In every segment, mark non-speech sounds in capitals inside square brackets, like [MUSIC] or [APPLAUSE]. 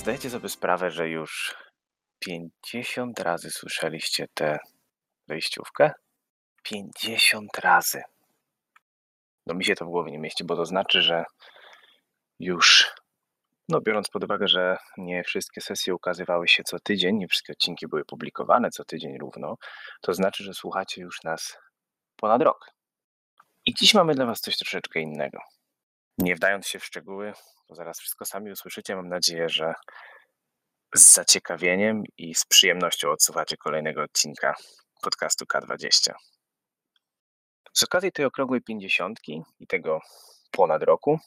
Zdajecie sobie sprawę, że już 50 razy słyszeliście tę wejściówkę? 50 razy. No mi się to w głowie nie mieści, bo to znaczy, że już, no biorąc pod uwagę, że nie wszystkie sesje ukazywały się co tydzień, nie wszystkie odcinki były publikowane co tydzień równo, to znaczy, że słuchacie już nas ponad rok. I dziś mamy dla Was coś troszeczkę innego. Nie wdając się w szczegóły, bo zaraz wszystko sami usłyszycie, mam nadzieję, że z zaciekawieniem i z przyjemnością odsłuchacie kolejnego odcinka podcastu K20. Z okazji tej okrągłej pięćdziesiątki i tego ponad roku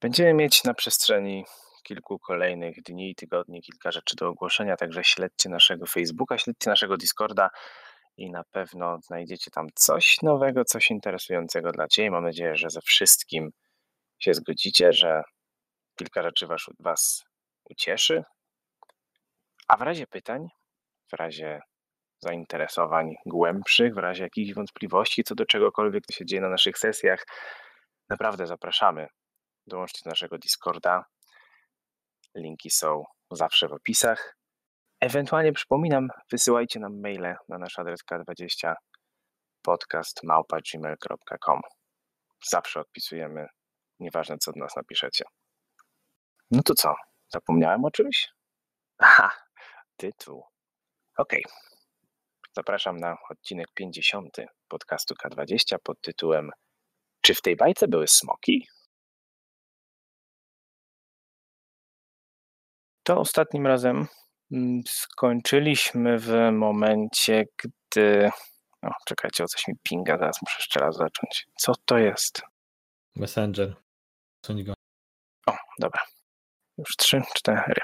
będziemy mieć na przestrzeni kilku kolejnych dni i tygodni kilka rzeczy do ogłoszenia, także śledźcie naszego Facebooka, śledźcie naszego Discorda i na pewno znajdziecie tam coś nowego, coś interesującego dla Ciebie. Mam nadzieję, że ze wszystkim się zgodzicie, że kilka rzeczy was, was ucieszy. A w razie pytań, w razie zainteresowań głębszych, w razie jakichś wątpliwości co do czegokolwiek, co się dzieje na naszych sesjach, naprawdę zapraszamy. Dołączcie do naszego Discorda. Linki są zawsze w opisach. Ewentualnie przypominam, wysyłajcie nam maile na nasz adres k20 podcastmałpa.gmail.com. Zawsze odpisujemy, nieważne co do nas napiszecie. No to co? Zapomniałem o czymś? Aha, tytuł. Okej. Okay. Zapraszam na odcinek 50 podcastu K20 pod tytułem Czy w tej bajce były smoki? To ostatnim razem mm, skończyliśmy w momencie, gdy. O, czekajcie, o coś mi pinga, zaraz muszę jeszcze raz zacząć. Co to jest? Messenger. go. O, dobra. Już trzy, cztery.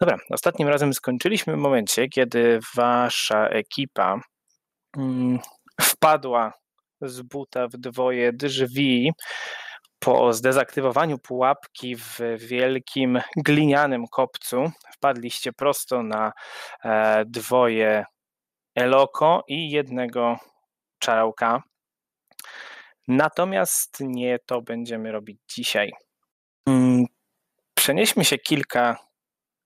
Dobra, ostatnim razem skończyliśmy w momencie, kiedy wasza ekipa mm, wpadła z buta w dwoje drzwi po zdezaktywowaniu pułapki w wielkim glinianym kopcu. Wpadliście prosto na e, dwoje Eloko i jednego czarałka. Natomiast nie to będziemy robić dzisiaj. Przenieśmy się kilka,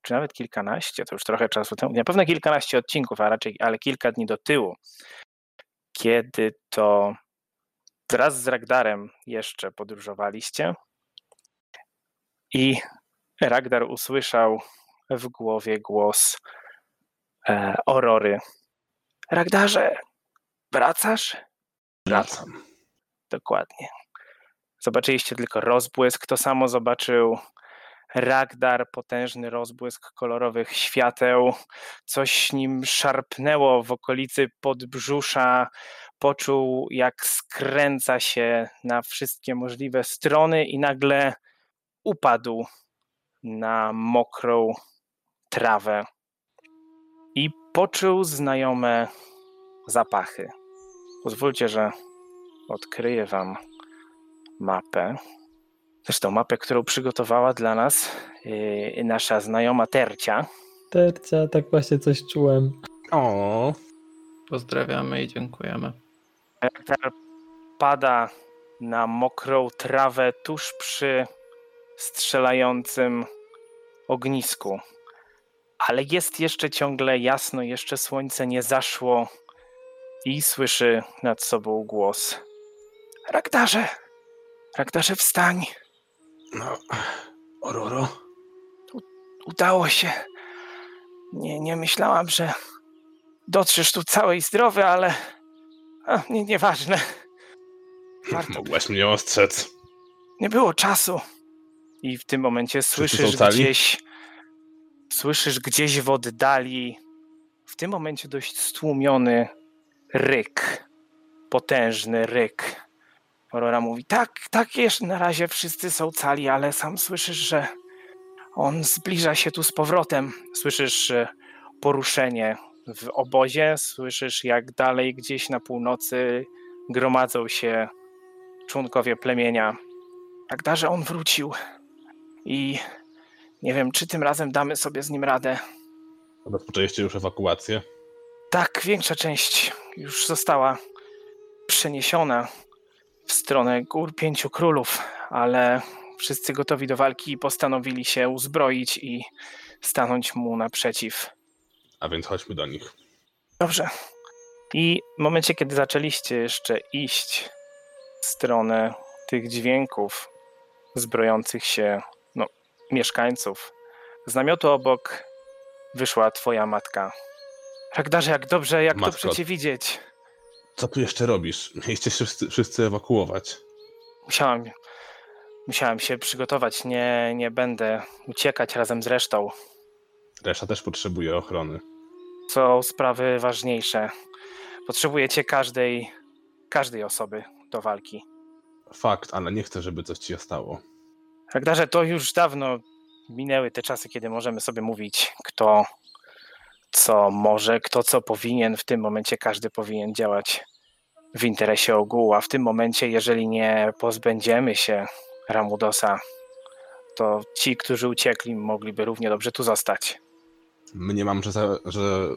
czy nawet kilkanaście, to już trochę czasu temu, na pewno kilkanaście odcinków, a raczej, ale kilka dni do tyłu, kiedy to wraz z Ragdarem jeszcze podróżowaliście i Ragdar usłyszał w głowie głos e, Aurory. Ragdarze, wracasz? Wracam. Dokładnie. Zobaczyliście tylko rozbłysk, to samo zobaczył Ragdar, potężny rozbłysk kolorowych świateł, coś nim szarpnęło w okolicy podbrzusza, poczuł jak skręca się na wszystkie możliwe strony i nagle upadł na mokrą trawę i poczuł znajome zapachy. Pozwólcie, że odkryję Wam mapę. Zresztą mapę, którą przygotowała dla nas yy, nasza znajoma Tercia. Tercia, tak właśnie coś czułem. O, pozdrawiamy i dziękujemy. Ter pada na mokrą trawę tuż przy strzelającym ognisku. Ale jest jeszcze ciągle jasno, jeszcze słońce nie zaszło i słyszy nad sobą głos. Raktarze! Raktarze, wstań! No, Ororo? U udało się. Nie, nie myślałam, że dotrzesz tu cały i zdrowy, ale a, nie, nieważne. [LAUGHS] Warto... Mogłaś mnie ostrzec. Nie było czasu. I w tym momencie słyszysz gdzieś słyszysz gdzieś w oddali w tym momencie dość stłumiony ryk. Potężny ryk. Aurora mówi, tak, tak, jeszcze na razie wszyscy są cali, ale sam słyszysz, że on zbliża się tu z powrotem. Słyszysz e, poruszenie w obozie, słyszysz jak dalej gdzieś na północy gromadzą się członkowie plemienia. Tak darze on wrócił i nie wiem, czy tym razem damy sobie z nim radę. Rozpoczęliście już ewakuację? Tak, większa część już została przeniesiona w stronę Gór Pięciu Królów, ale Wszyscy gotowi do walki i postanowili się uzbroić i stanąć mu naprzeciw. A więc chodźmy do nich. Dobrze. I w momencie, kiedy zaczęliście jeszcze iść w stronę tych dźwięków zbrojących się no, mieszkańców, z namiotu obok wyszła twoja matka. Ragdarze, jak dobrze, jak Matko. dobrze cię widzieć. Co tu jeszcze robisz? Mieliście się wszyscy, wszyscy ewakuować. Musiałam, musiałam się przygotować. Nie, nie będę uciekać razem z resztą. Reszta też potrzebuje ochrony. Są sprawy ważniejsze. Potrzebujecie każdej, każdej osoby do walki. Fakt, ale nie chcę, żeby coś ci się stało. Ragdarze, to już dawno minęły te czasy, kiedy możemy sobie mówić, kto co może, kto co powinien. W tym momencie każdy powinien działać w interesie ogółu, a w tym momencie, jeżeli nie pozbędziemy się Ramudosa, to ci, którzy uciekli, mogliby równie dobrze tu zostać. Mniemam, że, za, że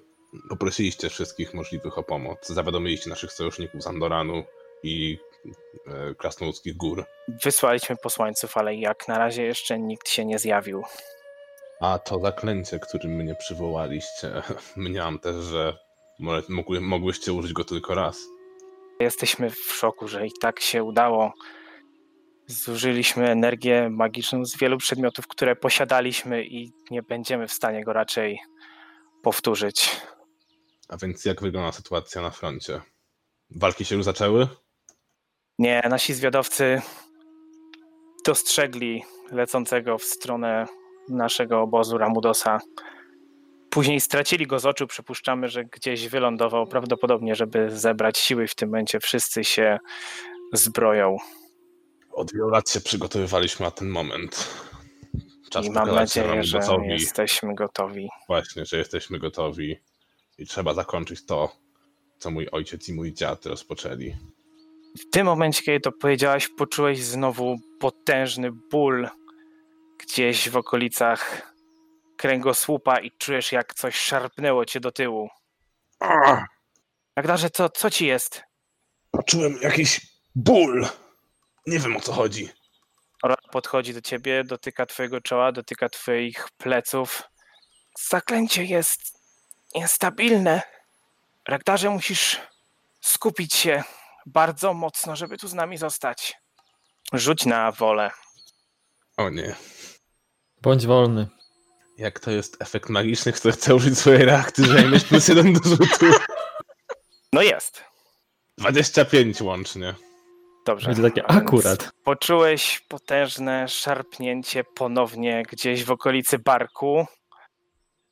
poprosiliście wszystkich możliwych o pomoc. Zawiadomiliście naszych sojuszników z Andoranu i e, Krasnoludzkich Gór. Wysłaliśmy posłańców, ale jak na razie jeszcze nikt się nie zjawił. A to zaklęcie, którym mnie przywołaliście, [LAUGHS] mniemam też, że mogły, mogłyście użyć go tylko raz. Jesteśmy w szoku, że i tak się udało. Zużyliśmy energię magiczną z wielu przedmiotów, które posiadaliśmy i nie będziemy w stanie go raczej powtórzyć. A więc jak wygląda sytuacja na froncie? Walki się już zaczęły? Nie, nasi zwiadowcy dostrzegli lecącego w stronę naszego obozu Ramudosa. Później stracili go z oczu, przypuszczamy, że gdzieś wylądował, prawdopodobnie, żeby zebrać siły. W tym momencie wszyscy się zbroją. Od wielu lat się przygotowywaliśmy na ten moment. Czas I mam nadzieję, że Ramudosowi jesteśmy gotowi. właśnie, że jesteśmy gotowi i trzeba zakończyć to, co mój ojciec i mój dziad rozpoczęli. W tym momencie, kiedy to powiedziałaś, poczułeś znowu potężny ból gdzieś w okolicach kręgosłupa i czujesz, jak coś szarpnęło cię do tyłu. Ragdarze, co, co ci jest? Poczułem jakiś ból. Nie wiem o co chodzi. Ora podchodzi do ciebie, dotyka twojego czoła, dotyka twoich pleców. Zaklęcie jest niestabilne. Ragdarze, musisz skupić się bardzo mocno, żeby tu z nami zostać. Rzuć na wolę. O nie. Bądź wolny. Jak to jest efekt magiczny, który chce użyć swojej reakcji, że mieć plus jeden do rzutu. No jest. 25 łącznie. Dobrze. Będzie takie akurat. Poczułeś potężne szarpnięcie ponownie gdzieś w okolicy barku.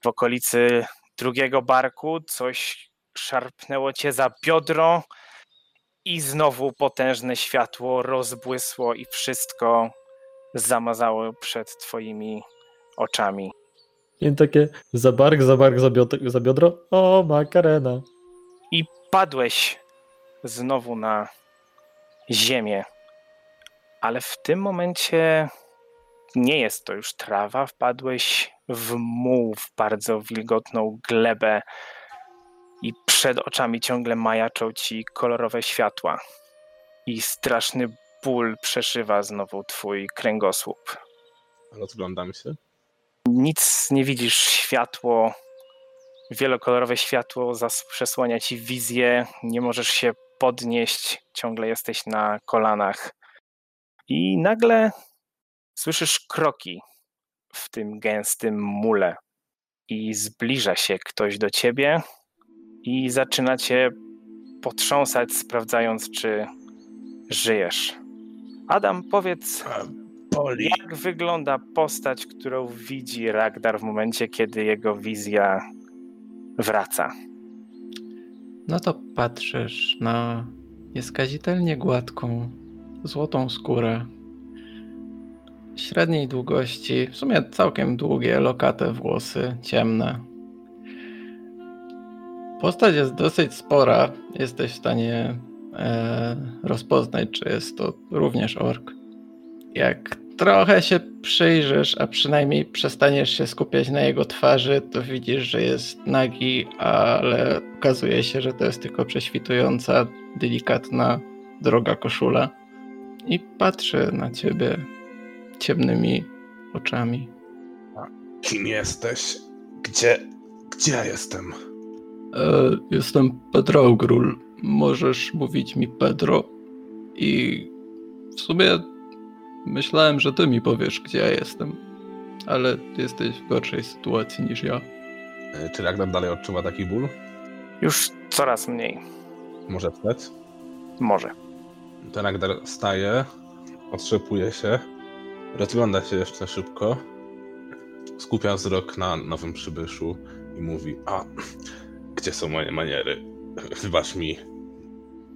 W okolicy drugiego barku coś szarpnęło cię za biodro i znowu potężne światło rozbłysło i wszystko zamazało przed twoimi oczami. I takie za bark, za bark, za biodro, za biodro. O, makarena. I padłeś znowu na ziemię. Ale w tym momencie nie jest to już trawa. Wpadłeś w muł, w bardzo wilgotną glebę i przed oczami ciągle majaczą ci kolorowe światła. I straszny ból przeszywa znowu twój kręgosłup. Rozglądam się. Nic nie widzisz, światło, wielokolorowe światło przesłania ci wizję, nie możesz się podnieść, ciągle jesteś na kolanach. I nagle słyszysz kroki w tym gęstym mule i zbliża się ktoś do ciebie i zaczyna cię potrząsać, sprawdzając, czy żyjesz. Adam, powiedz, Boli. jak wygląda postać, którą widzi Ragdar w momencie, kiedy jego wizja wraca? No to patrzysz na nieskazitelnie gładką, złotą skórę, średniej długości, w sumie całkiem długie, lokate włosy, ciemne. Postać jest dosyć spora, jesteś w stanie rozpoznać, czy jest to również ork. Jak trochę się przyjrzysz, a przynajmniej przestaniesz się skupiać na jego twarzy, to widzisz, że jest nagi, ale okazuje się, że to jest tylko prześwitująca, delikatna, droga koszula. I patrzy na ciebie. ciemnymi oczami. Kim jesteś? Gdzie, gdzie ja jestem? E, jestem Pedro Grul. Możesz mówić mi Pedro. I w sumie myślałem, że ty mi powiesz, gdzie ja jestem. Ale jesteś w gorszej sytuacji niż ja. E, Czy Ragnar dalej odczuwa taki ból? Już coraz mniej. Może wstać? Może. Ten Ragnar wstaje, otrzepuje się, rozgląda się jeszcze szybko, skupia wzrok na nowym przybyszu i mówi: A, gdzie są moje maniery? Wybacz mi.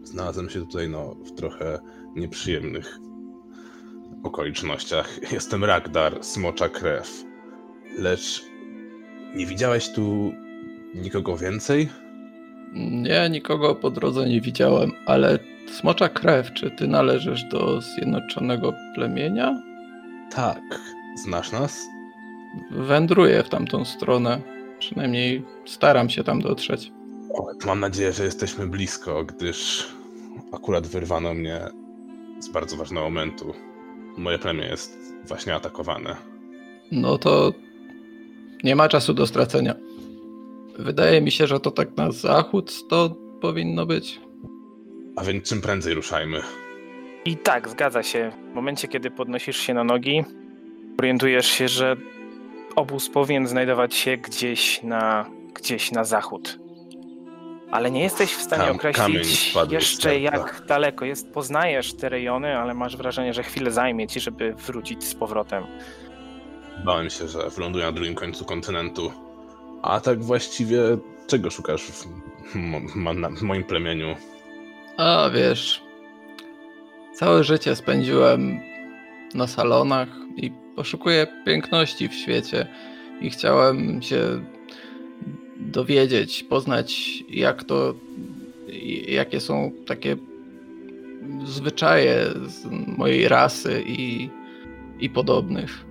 Znalazłem się tutaj no, w trochę nieprzyjemnych okolicznościach. [LAUGHS] Jestem Ragnar, smocza krew. Lecz nie widziałeś tu nikogo więcej? Nie, nikogo po drodze nie widziałem, ale smocza krew, czy ty należysz do zjednoczonego plemienia? Tak. Znasz nas? Wędruję w tamtą stronę. Przynajmniej staram się tam dotrzeć. Mam nadzieję, że jesteśmy blisko, gdyż akurat wyrwano mnie z bardzo ważnego momentu. Moje plemię jest właśnie atakowane. No to nie ma czasu do stracenia. Wydaje mi się, że to tak na zachód to powinno być. A więc czym prędzej ruszajmy. I tak, zgadza się. W momencie, kiedy podnosisz się na nogi, orientujesz się, że obóz powinien znajdować się gdzieś na, gdzieś na zachód. Ale nie jesteś w stanie Kam- kamień określić jeszcze jak daleko jest. Poznajesz te rejony, ale masz wrażenie, że chwilę zajmie ci, żeby wrócić z powrotem. Bałem się, że wyląduję na drugim końcu kontynentu. A tak właściwie czego szukasz w, mo- ma- na- w moim plemieniu? A wiesz, całe życie spędziłem na salonach i poszukuję piękności w świecie. I chciałem się dowiedzieć, poznać, jak to, jakie są takie zwyczaje z mojej rasy i, i podobnych.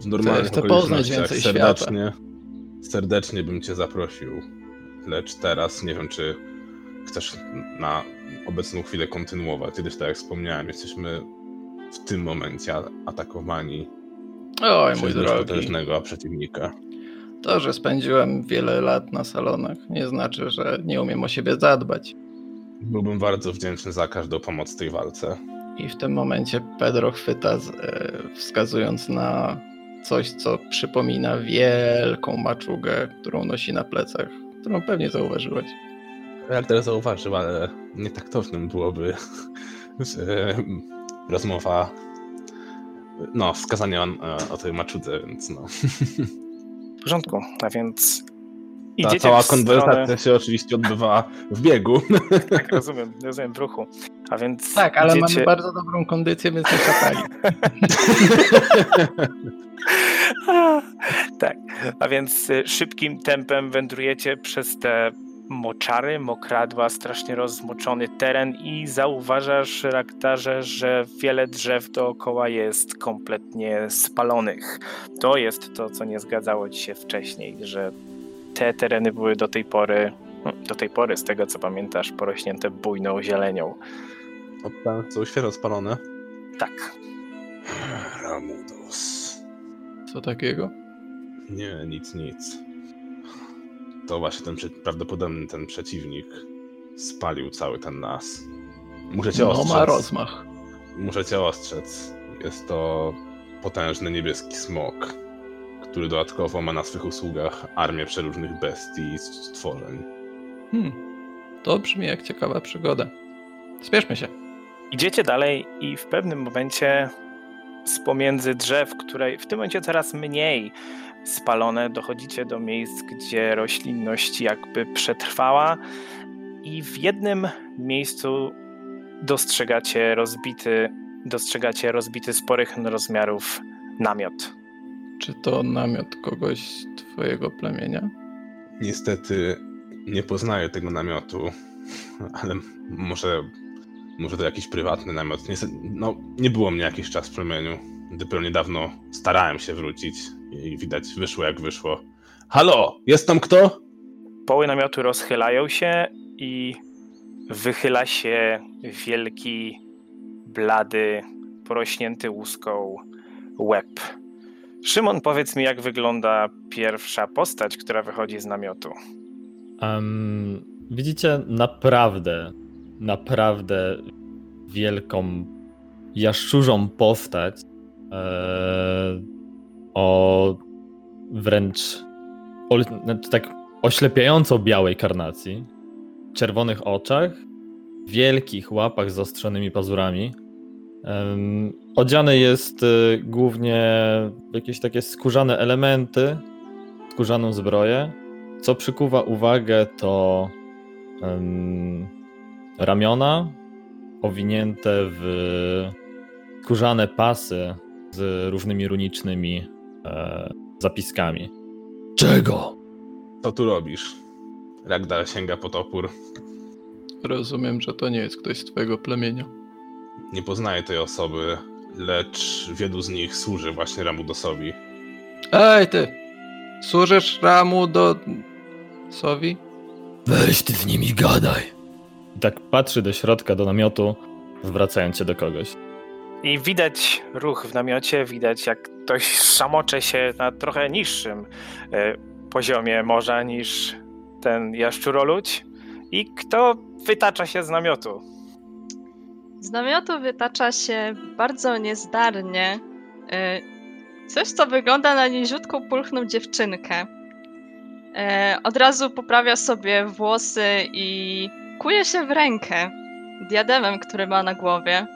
W normalnych chcę poznać okolicznościach więcej serdecznie, serdecznie bym cię zaprosił. Lecz teraz nie wiem, czy chcesz na obecną chwilę kontynuować. Kiedyś, tak jak wspomniałem, jesteśmy w tym momencie a- atakowani Oj, mój drogi. potężnego przeciwnika. To, że spędziłem wiele lat na salonach, nie znaczy, że nie umiem o siebie zadbać. Byłbym bardzo wdzięczny za każdą pomoc w tej walce. I w tym momencie Pedro chwyta, e, wskazując na coś, co przypomina wielką maczugę, którą nosi na plecach, którą pewnie zauważyłeś. Jak teraz zauważył, ale nietaktownym byłoby [LAUGHS] rozmowa, no, wskazanie o, o tej maczudze, więc no. [LAUGHS] W porządku, a więc Ta idziecie cała w stronę... konwersacja się oczywiście odbywała w biegu. [LAUGHS] Tak, rozumiem, rozumiem, w ruchu. A więc Tak, ale idziecie... mamy bardzo dobrą kondycję, więc nie szatali. [LAUGHS] tak, a więc y, szybkim tempem wędrujecie przez te moczary, mokradła, strasznie rozmoczony teren i zauważasz, Raktarze, że wiele drzew dookoła jest kompletnie spalonych. To jest to, co nie zgadzało ci się wcześniej, że te tereny były do tej pory, no, do tej pory, z tego co pamiętasz, porośnięte bujną zielenią. Opa, są świeżo spalone. Tak, Ramudus. Co takiego? Nie, nic, nic. To właśnie ten prawdopodobny ten przeciwnik spalił cały ten las. Muszę cię No ostrzec. ma rozmach. Muszę cię ostrzec. Jest to potężny niebieski smok, który dodatkowo ma na swych usługach armię przeróżnych bestii i stworzeń. Hmm. To brzmi jak ciekawa przygoda. Spieszmy się. Idziecie dalej i w pewnym momencie z pomiędzy drzew, które w tym momencie coraz mniej spalone, dochodzicie do miejsc, gdzie roślinność jakby przetrwała i w jednym miejscu dostrzegacie rozbity, dostrzegacie rozbity sporych rozmiarów namiot. Czy to namiot kogoś z twojego plemienia? Niestety nie poznaję tego namiotu, ale może, może to jakiś prywatny namiot. Niestety, no, nie było mnie jakiś czas w plemieniu. Dopiero niedawno starałem się wrócić i widać, wyszło jak wyszło. Halo, jest tam kto? Poły namiotu rozchylają się i wychyla się wielki, blady, porośnięty łuską łeb. Szymon, powiedz mi, jak wygląda pierwsza postać, która wychodzi z namiotu. Em, widzicie naprawdę, naprawdę wielką jaszczurzą postać e, o wręcz tak oślepiająco białej karnacji, czerwonych oczach, wielkich łapach z zaostrzonymi pazurami. Odziany jest e, głównie w jakieś takie skórzane elementy, skórzaną zbroję. Co przykuwa uwagę, to em, ramiona owinięte w skórzane pasy z różnymi runicznymi e, zapiskami. Czego? Co tu robisz? Ragdar sięga po topór. Rozumiem, że to nie jest ktoś z twojego plemienia. Nie poznaje tej osoby, lecz wielu z nich służy właśnie Ramudosowi. Ej, ty! Służysz Ramu do... Sowi? Weź ty z nimi gadaj. I tak patrzy do środka, do namiotu, zwracając się do kogoś. I widać ruch w namiocie, widać jak ktoś szamocze się na trochę niższym e, poziomie morza niż ten jaszczuroludź. I kto wytacza się z namiotu? Z namiotu wytacza się bardzo niezdarnie y, coś, co wygląda na niziutką, pulchną dziewczynkę. E, Od razu poprawia sobie włosy i kuje się w rękę diademem, który ma na głowie.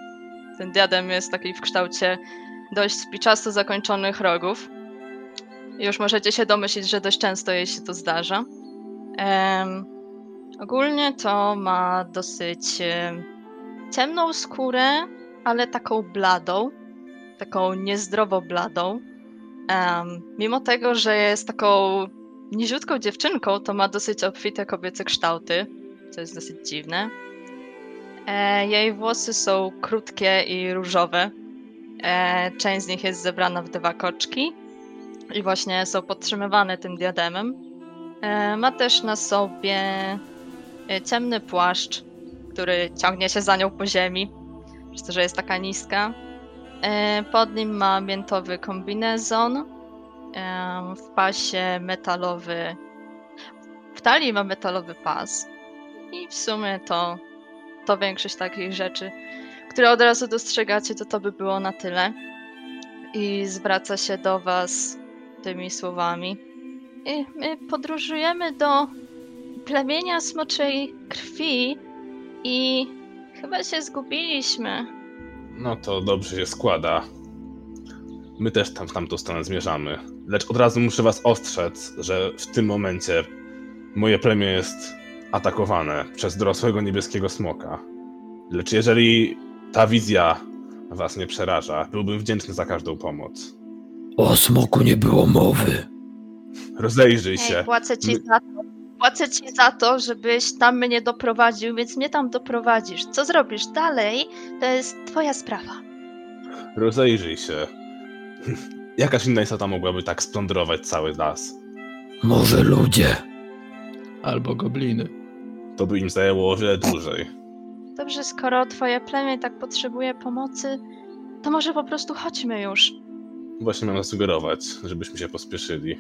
Ten diadem jest taki w kształcie dość spiczasto zakończonych rogów. Już możecie się domyślić, że dość często jej się to zdarza. Ogólnie to ma dosyć em, ciemną skórę, ale taką bladą, taką niezdrowo bladą. Mimo tego, że jest taką niziutką dziewczynką, to ma dosyć obfite kobiece kształty, co jest dosyć dziwne. E, jej włosy są krótkie i różowe. E, część z nich jest zebrana w dwa koczki i właśnie są podtrzymywane tym diademem. E, ma też na sobie e, ciemny płaszcz, który ciągnie się za nią po ziemi, przez to, że jest taka niska. E, Pod nim ma miętowy kombinezon, em, w pasie metalowy, w talii ma metalowy pas i w sumie to, to większość takich rzeczy, które od razu dostrzegacie, to to by było na tyle. I zwraca się do was tymi słowami. I my podróżujemy do plemienia smoczej krwi i chyba się zgubiliśmy. No to dobrze się składa. My też tam w tamtą stronę zmierzamy. Lecz od razu muszę was ostrzec, że w tym momencie moje plemię jest atakowane przez dorosłego niebieskiego smoka. Lecz jeżeli ta wizja was nie przeraża, byłbym wdzięczny za każdą pomoc. O smoku nie było mowy. Rozejrzyj się. Ej, płacę ci My- za to. Płacę ci za to, żebyś tam mnie doprowadził, więc mnie tam doprowadzisz. Co zrobisz dalej, to jest twoja sprawa. Rozejrzyj się. Jakaż inna istota mogłaby tak splądrować cały las? Może ludzie. Albo gobliny. To by im zajęło o wiele dłużej. Dobrze, skoro twoje plemię tak potrzebuje pomocy, to może po prostu chodźmy już. Właśnie miałem zasugerować, żebyśmy się pospieszyli.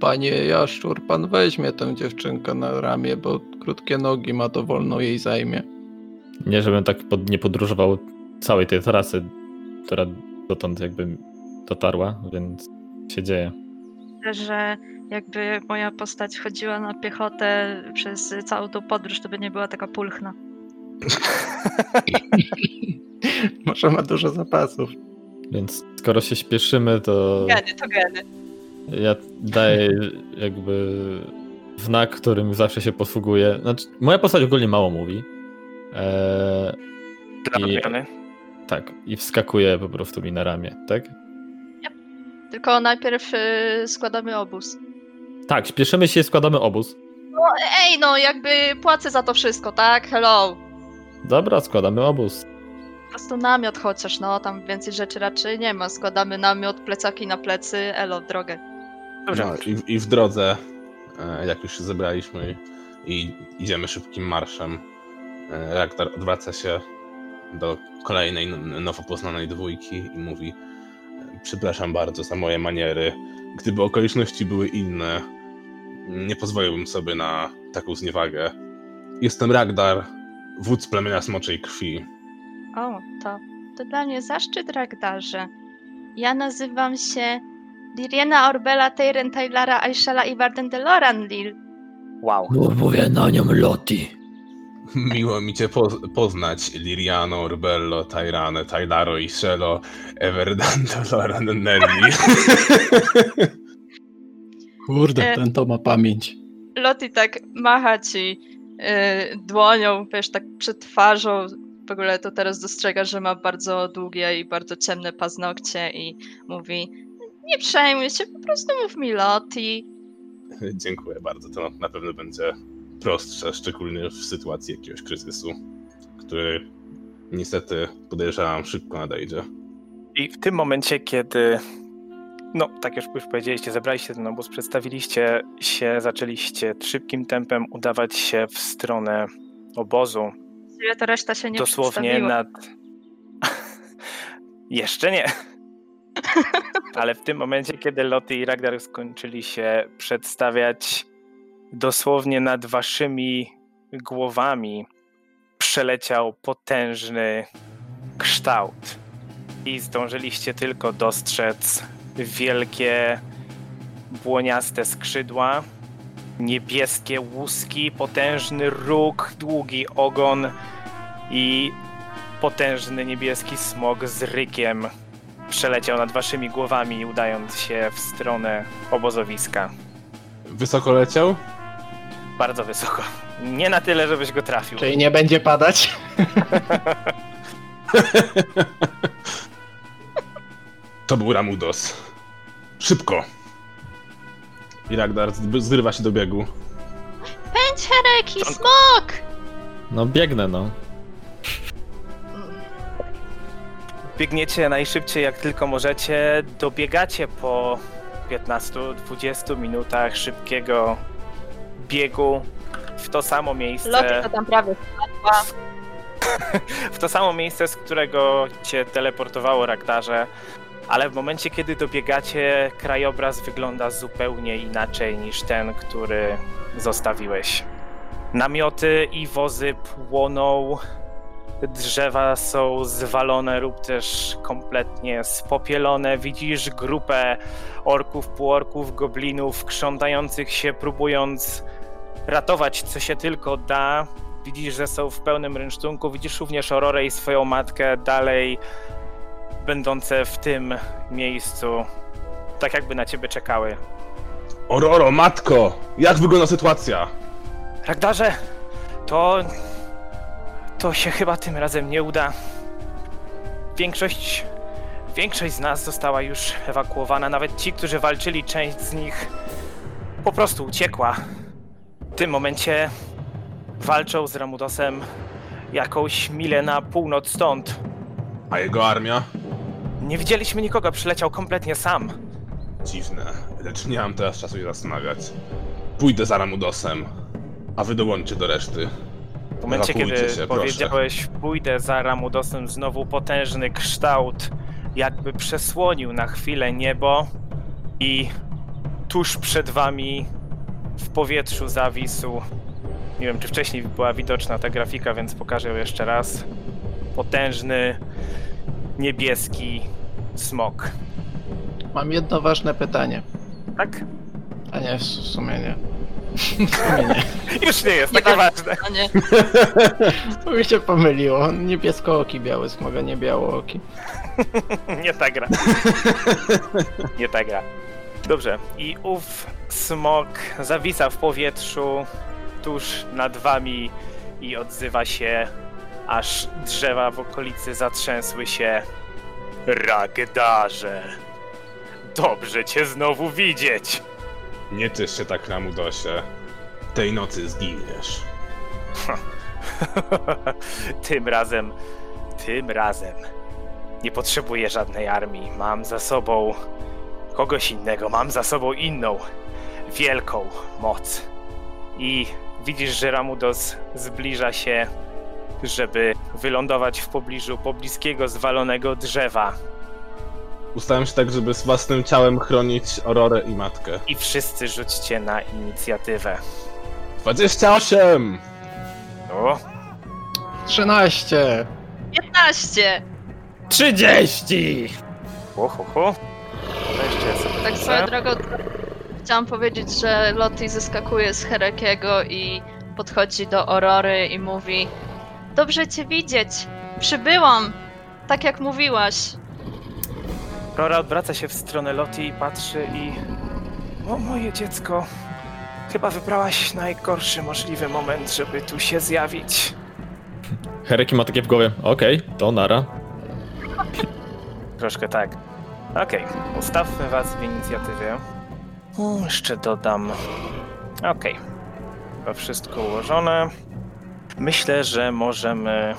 Panie Jaszczur, pan weźmie tę dziewczynkę na ramię, bo krótkie nogi ma, to wolno jej zajmie. Nie, żebym tak pod, nie podróżował całej tej trasy, która dotąd jakby dotarła, więc się dzieje. Że jakby moja postać chodziła na piechotę przez całą tą podróż, to by nie była taka pulchna. [LAUGHS] Może ma dużo zapasów. Więc skoro się śpieszymy, to Geny, to geny. ja daję jakby znak, którym zawsze się posługuję. Znaczy, moja postać ogólnie mało mówi. Eee, Dla I- tak, i wskakuje po prostu mi na ramię, tak? Tylko najpierw y, składamy obóz. Tak, śpieszymy się i składamy obóz. Ej, no jakby płacę za to wszystko, tak? Hello. Dobra, składamy obóz. Po prostu namiot chociaż, no tam więcej rzeczy raczej nie ma. Składamy namiot, plecaki na plecy, elo, w drogę. Dobrze. No, i, I w drodze, e, jak już się zebraliśmy i, idziemy szybkim marszem, e, Ragnar odwraca się do kolejnej nowo poznanej dwójki i mówi przepraszam bardzo za moje maniery. Gdyby okoliczności były inne, nie pozwoliłbym sobie na taką zniewagę. Jestem Ragdar, wódz plemienia Smoczej Krwi. O, to, to dla mnie zaszczyt, Ragdarze. Ja nazywam się Liriena Orbela Teiren Tailara Aishela i Warden Deloran Lil. Wow. Mówię na nią Loti. [LAUGHS] Miło mi cię poz- poznać, Liriano, Orbello, Tairane, Tailaro i Shelo, Everdanto, Loran, Nelly. [LAUGHS] Kurde, E. ten to ma pamięć. Loti tak macha ci y, dłonią, wiesz, tak przed twarzą. W ogóle to teraz dostrzega, że ma bardzo długie i bardzo ciemne paznokcie i mówi nie przejmuj się, po prostu mów mi Loti. Dziękuję bardzo, to na pewno będzie prostsze, szczególnie w sytuacji jakiegoś kryzysu, który niestety podejrzewam szybko nadejdzie. I w tym momencie, kiedy, no tak już już powiedzieliście, zebraliście ten obóz, przedstawiliście się, zaczęliście szybkim tempem udawać się w stronę obozu. Właściwie to reszta się nie Dosłownie nad... [LAUGHS] Jeszcze nie. [LAUGHS] Ale w tym momencie, kiedy Loty i Ragnar skończyli się przedstawiać, dosłownie nad waszymi głowami przeleciał potężny kształt. I zdążyliście tylko dostrzec wielkie, błoniaste skrzydła, niebieskie łuski, potężny róg, długi ogon i potężny niebieski smog z rykiem przeleciał nad waszymi głowami, udając się w stronę obozowiska. Wysoko leciał? Bardzo wysoko. Nie na tyle, żebyś go trafił. Czyli nie będzie padać? [LAUGHS] To był Ramudos. Szybko! I Ragnar zrywa się do biegu. Pędź, Hereki, smok! No biegnę, no. Biegniecie najszybciej jak tylko możecie. Dobiegacie po 15-20 minutach szybkiego biegu w to samo miejsce. Loti to tam prawie spadła. [LAUGHS] w to samo miejsce, z którego cię teleportowało Ragdarze, ale w momencie, kiedy dobiegacie, krajobraz wygląda zupełnie inaczej niż ten, który zostawiłeś. Namioty i wozy płoną, drzewa są zwalone lub też kompletnie spopielone. Widzisz grupę orków, półorków, goblinów krzątających się, próbując ratować co się tylko da. Widzisz, że są w pełnym rynsztunku. Widzisz również Aurorę i swoją matkę dalej będące w tym miejscu. Tak jakby na ciebie czekały. Ororo, matko! Jak wygląda sytuacja? Ragdarze, to. To się chyba tym razem nie uda. Większość. Większość z nas została już ewakuowana. Nawet ci, którzy walczyli, część z nich po prostu uciekła. W tym momencie walczą z Ramudosem jakąś milę na północ stąd. A jego armia? Nie widzieliśmy nikogo, przyleciał kompletnie sam. Dziwne, lecz nie mam teraz czasu się zastanawiać. Pójdę za Ramudosem, a wy dołączcie do reszty. W momencie, kiedy się, proszę. powiedziałeś, pójdę za Ramudosem, znowu potężny kształt, jakby przesłonił na chwilę niebo i tuż przed wami w powietrzu zawisł. Nie wiem, czy wcześniej była widoczna ta grafika, więc pokażę ją jeszcze raz. Potężny niebieski smok. Mam jedno ważne pytanie. Tak? A nie, w sumie nie. [LAUGHS] W sumie nie. Już nie jest takie ważne. A nie. [LAUGHS] To mi się pomyliło. Niebieskooki, biały smog, a nie białooki. [LAUGHS] Nie ta gra. Nie ta gra. Dobrze. I ów smok zawisa w powietrzu tuż nad wami i odzywa się, aż drzewa w okolicy zatrzęsły się. Ragdarze, dobrze cię znowu widzieć. Nie tysz się tak, Ramudosie. Tej nocy zginiesz. [LAUGHS] tym razem, tym razem nie potrzebuję żadnej armii. Mam za sobą kogoś innego, mam za sobą inną, wielką moc. I widzisz, że Ramudos zbliża się, żeby wylądować w pobliżu pobliskiego zwalonego drzewa. Ustałem się tak, żeby z własnym ciałem chronić Aurorę i matkę. I wszyscy rzućcie na inicjatywę. 28! O, 13! 15! 30! hu, hu, hu. Wreszcie ja sobie Tak swoją drogą chciałam powiedzieć, że Lottie zeskakuje z Herekiego i podchodzi do Aurory i mówi Dobrze cię widzieć! Przybyłam! Tak jak mówiłaś. Rora odwraca się w stronę Loti i patrzy i... O, moje dziecko. Chyba wybrałaś najgorszy możliwy moment, żeby tu się zjawić. Hereki ma takie w głowie. Okej, to nara. Troszkę tak. Okej, ustawmy was w inicjatywie. O, jeszcze dodam. Okej. Chyba wszystko ułożone. Myślę, że możemy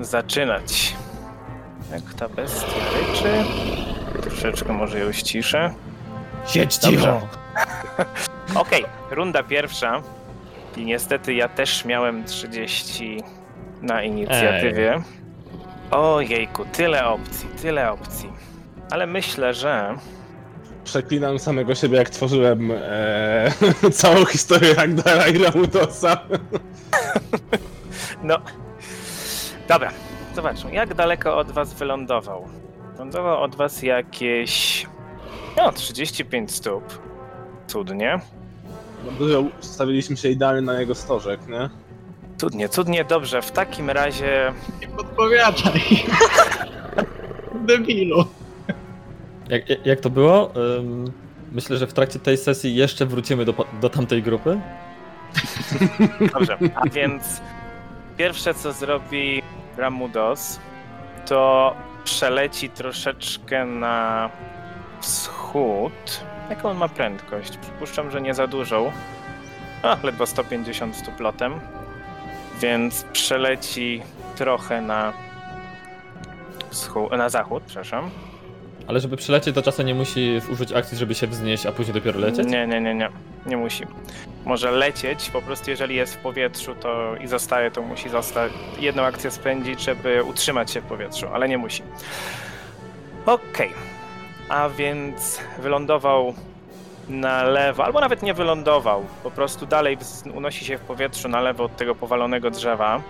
zaczynać. Jak ta bestia ryczy. Troszeczkę może ją ściszę. Siedź Dobrze. [LAUGHS] Okej, runda pierwsza. I niestety ja też miałem 30 na inicjatywie. Ojejku, tyle opcji, tyle opcji. Ale myślę, że Przeklinam samego siebie, jak tworzyłem e, [LAUGHS] całą historię Agdara i Ramutosa. [LAUGHS] No. Dobra, zobaczmy, jak daleko od was wylądował. Wylądował od was jakieś. No, 35 stóp. Cudnie. No, że Stawiliśmy się idealnie na jego stożek, nie? Cudnie, cudnie, dobrze. W takim razie. Nie podpowiadaj! [LAUGHS] Debilu! Jak, jak- jak to było? Ym, myślę, że w trakcie tej sesji jeszcze wrócimy do, do tamtej grupy. Dobrze, a więc pierwsze co zrobi Ramudos, to przeleci troszeczkę na wschód. Jaką on ma prędkość? Przypuszczam, że nie za dużą. A, ledwo 150 stóp lotem. Więc przeleci trochę na wschód, na zachód, przepraszam. Ale żeby przylecieć, to czasem nie musi użyć akcji, żeby się wznieść, a później dopiero lecieć? Nie, nie, nie, nie. Nie musi. Może lecieć, po prostu jeżeli jest w powietrzu to i zostaje, to musi zostać. Jedną akcję spędzić, żeby utrzymać się w powietrzu, ale nie musi. Okej. A więc wylądował na lewo, albo nawet nie wylądował. Po prostu dalej unosi się w powietrzu na lewo od tego powalonego drzewa.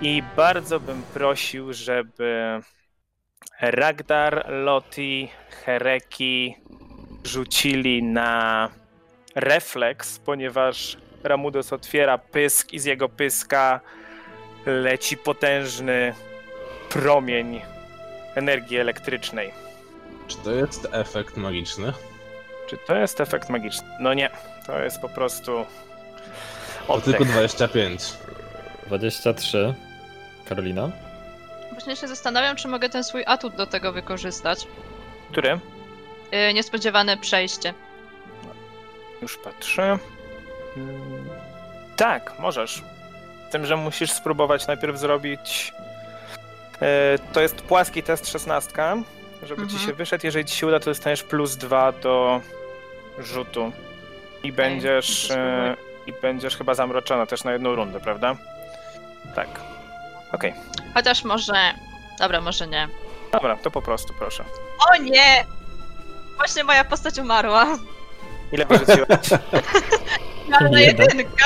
I bardzo bym prosił, żeby Ragdar, Loti, Hereki, rzucili na refleks, ponieważ Ramudos otwiera pysk i z jego pyska leci potężny promień energii elektrycznej. Czy to jest efekt magiczny? Czy to jest efekt magiczny? No nie, to jest po prostu To oddech. tylko 25. 23. Karolina? Właśnie się zastanawiam, czy mogę ten swój atut do tego wykorzystać. Który? Yy, niespodziewane przejście. Już patrzę. Mm, Tak, możesz. Tym, że musisz spróbować najpierw zrobić. e, To jest płaski test 16, żeby ci Mhm. się wyszedł. Jeżeli ci się uda, to dostaniesz plus 2 do rzutu. I będziesz. spróbuję. e, I będziesz chyba zamroczona też na jedną rundę, prawda? Tak. Okej. Chociaż może. Dobra, może nie. Dobra, to po prostu proszę. O nie! Właśnie moja postać umarła. Ile wyrzuciłeś? Ale na Jeden. jedynkę.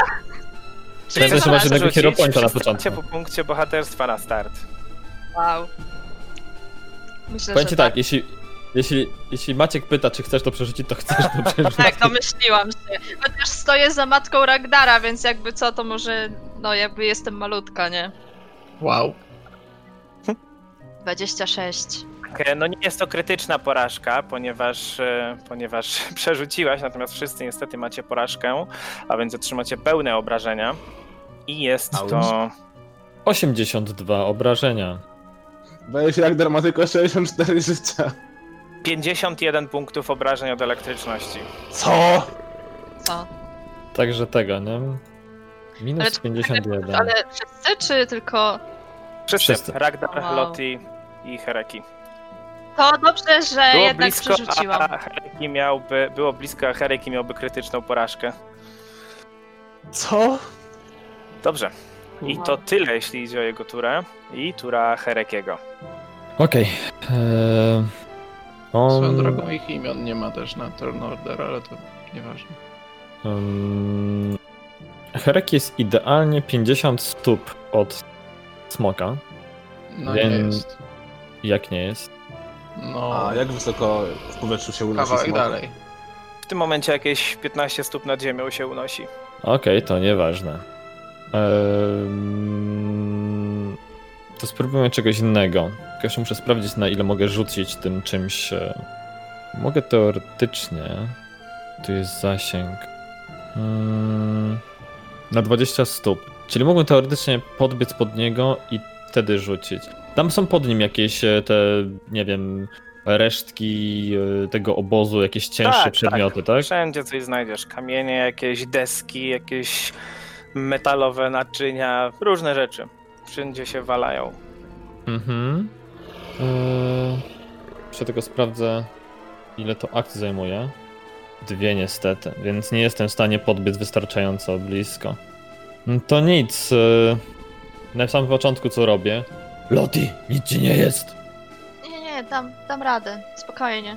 Pamiętaj, że masz jednego Przerzucić, hero pointa na początku. po punkcie bohaterstwa na start. Wow. Myślę, Powiem że ci tak, jeśli, jeśli, jeśli Maciek pyta, czy chcesz to przerzucić, to chcesz to [LAUGHS] przerzucić. Tak, domyśliłam się. Chociaż stoję za matką Ragdara, więc jakby co, to może. No, jakby jestem malutka, nie? Wow. 26. E, No nie jest to krytyczna porażka, ponieważ, e, ponieważ [LAUGHS] przerzuciłaś, natomiast wszyscy niestety macie porażkę, a więc otrzymacie pełne obrażenia. I jest to 82 obrażenia. Boję się, Agdar ma tylko 64 życia. 51 punktów obrażeń od elektryczności. Co? Co? Także tego, nie? Minus Ale czy- 51. Ale wszyscy, czy tylko. Wszyscy, Wszyscy. Ragnar, Wow. Loti i Hereki. To dobrze, że Było jednak blisko, przerzuciłam. a Hereki miałby, było blisko, a Hereki miałby krytyczną porażkę. Co? Dobrze. I to tyle, jeśli idzie o jego turę. I tura Herekiego. Okej. Eee, Swoją On, drogą ich imion nie ma też na turn order, ale to nieważne. um, Herek jest idealnie 50 stóp od smoka. No Więc- nie jest. Jak nie jest? No, A jak wysoko w powietrzu się unosi kawałek smok? dalej. W tym momencie jakieś 15 stóp nad ziemią się unosi. Okej, to nieważne. Ehm, to spróbujmy czegoś innego. Tylko jeszcze muszę sprawdzić, na ile mogę rzucić tym czymś. e, Mogę teoretycznie. Tu jest zasięg. Mm, na 20 stóp. Czyli mogłem teoretycznie podbiec pod niego i wtedy rzucić. Tam są pod nim jakieś e, te, nie wiem, resztki e, tego obozu, jakieś cięższe Tak, przedmioty, tak? Wszędzie coś znajdziesz. Kamienie, jakieś deski, jakieś metalowe naczynia, różne rzeczy. Wszędzie się walają. Mhm. Eee, jeszcze tylko sprawdzę, ile to akcji zajmuje. Dwie niestety, więc nie jestem w stanie podbiec wystarczająco blisko. No To nic. eee, Na samym początku co robię? Loti, nic ci nie jest. Nie, nie, dam, dam radę. Spokojnie.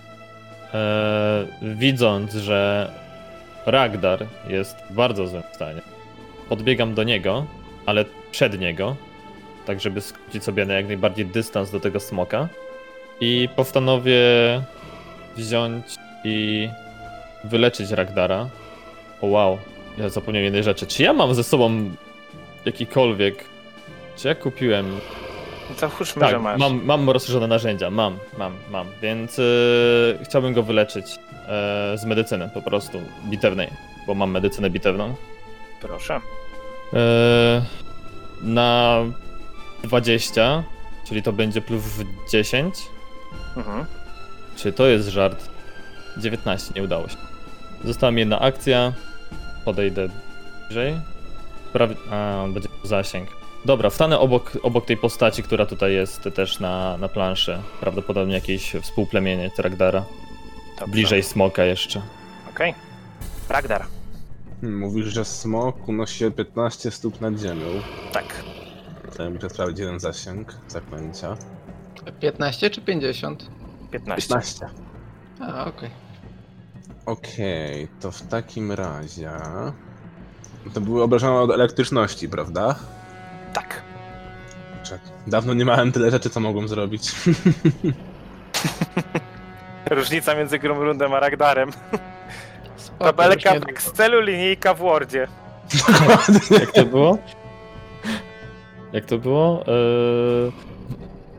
Eee, widząc, że Ragdar jest w bardzo złym stanie, podbiegam do niego, ale przed niego, tak żeby skrócić sobie na jak najbardziej dystans do tego smoka i postanowię wziąć i wyleczyć Ragdara. O wow, ja zapomniałem jednej rzeczy. Czy ja mam ze sobą jakikolwiek... Czy ja kupiłem Załóżmy, tak, że masz. mam, mam rozszerzone narzędzia, mam, mam, mam, więc yy, chciałbym go wyleczyć yy, z medycyny po prostu, bitewnej, bo mam medycynę bitewną. Proszę. Yy, na 20, czyli to będzie plus 10, Mhm. czy to jest żart? 19, nie udało się. Została mi jedna akcja, podejdę bliżej, Prawie... a, on będzie zasięg. Dobra, wstanę obok, obok tej postaci, która tutaj jest też na, na planszy. Prawdopodobnie jakieś współplemienie Tragdara. Dobrze. Bliżej smoka jeszcze. Okej. Ragdar. Hmm, Mówisz, że smok unosi się 15 stóp nad ziemią. Tak. To ja muszę sprawdzić jeden zasięg zaklęcia. 15 czy 50? 15. 15. A, okej. Okej, to w takim razie... To były obrażone od elektryczności, prawda? Tak. Czekaj. Dawno nie miałem tyle rzeczy, co mogłem zrobić. [LAUGHS] Różnica między Grumrundem a Ragdarem. Tabelka w Excelu, linijka w Wordzie. Jak to było? Jak to było? Eee,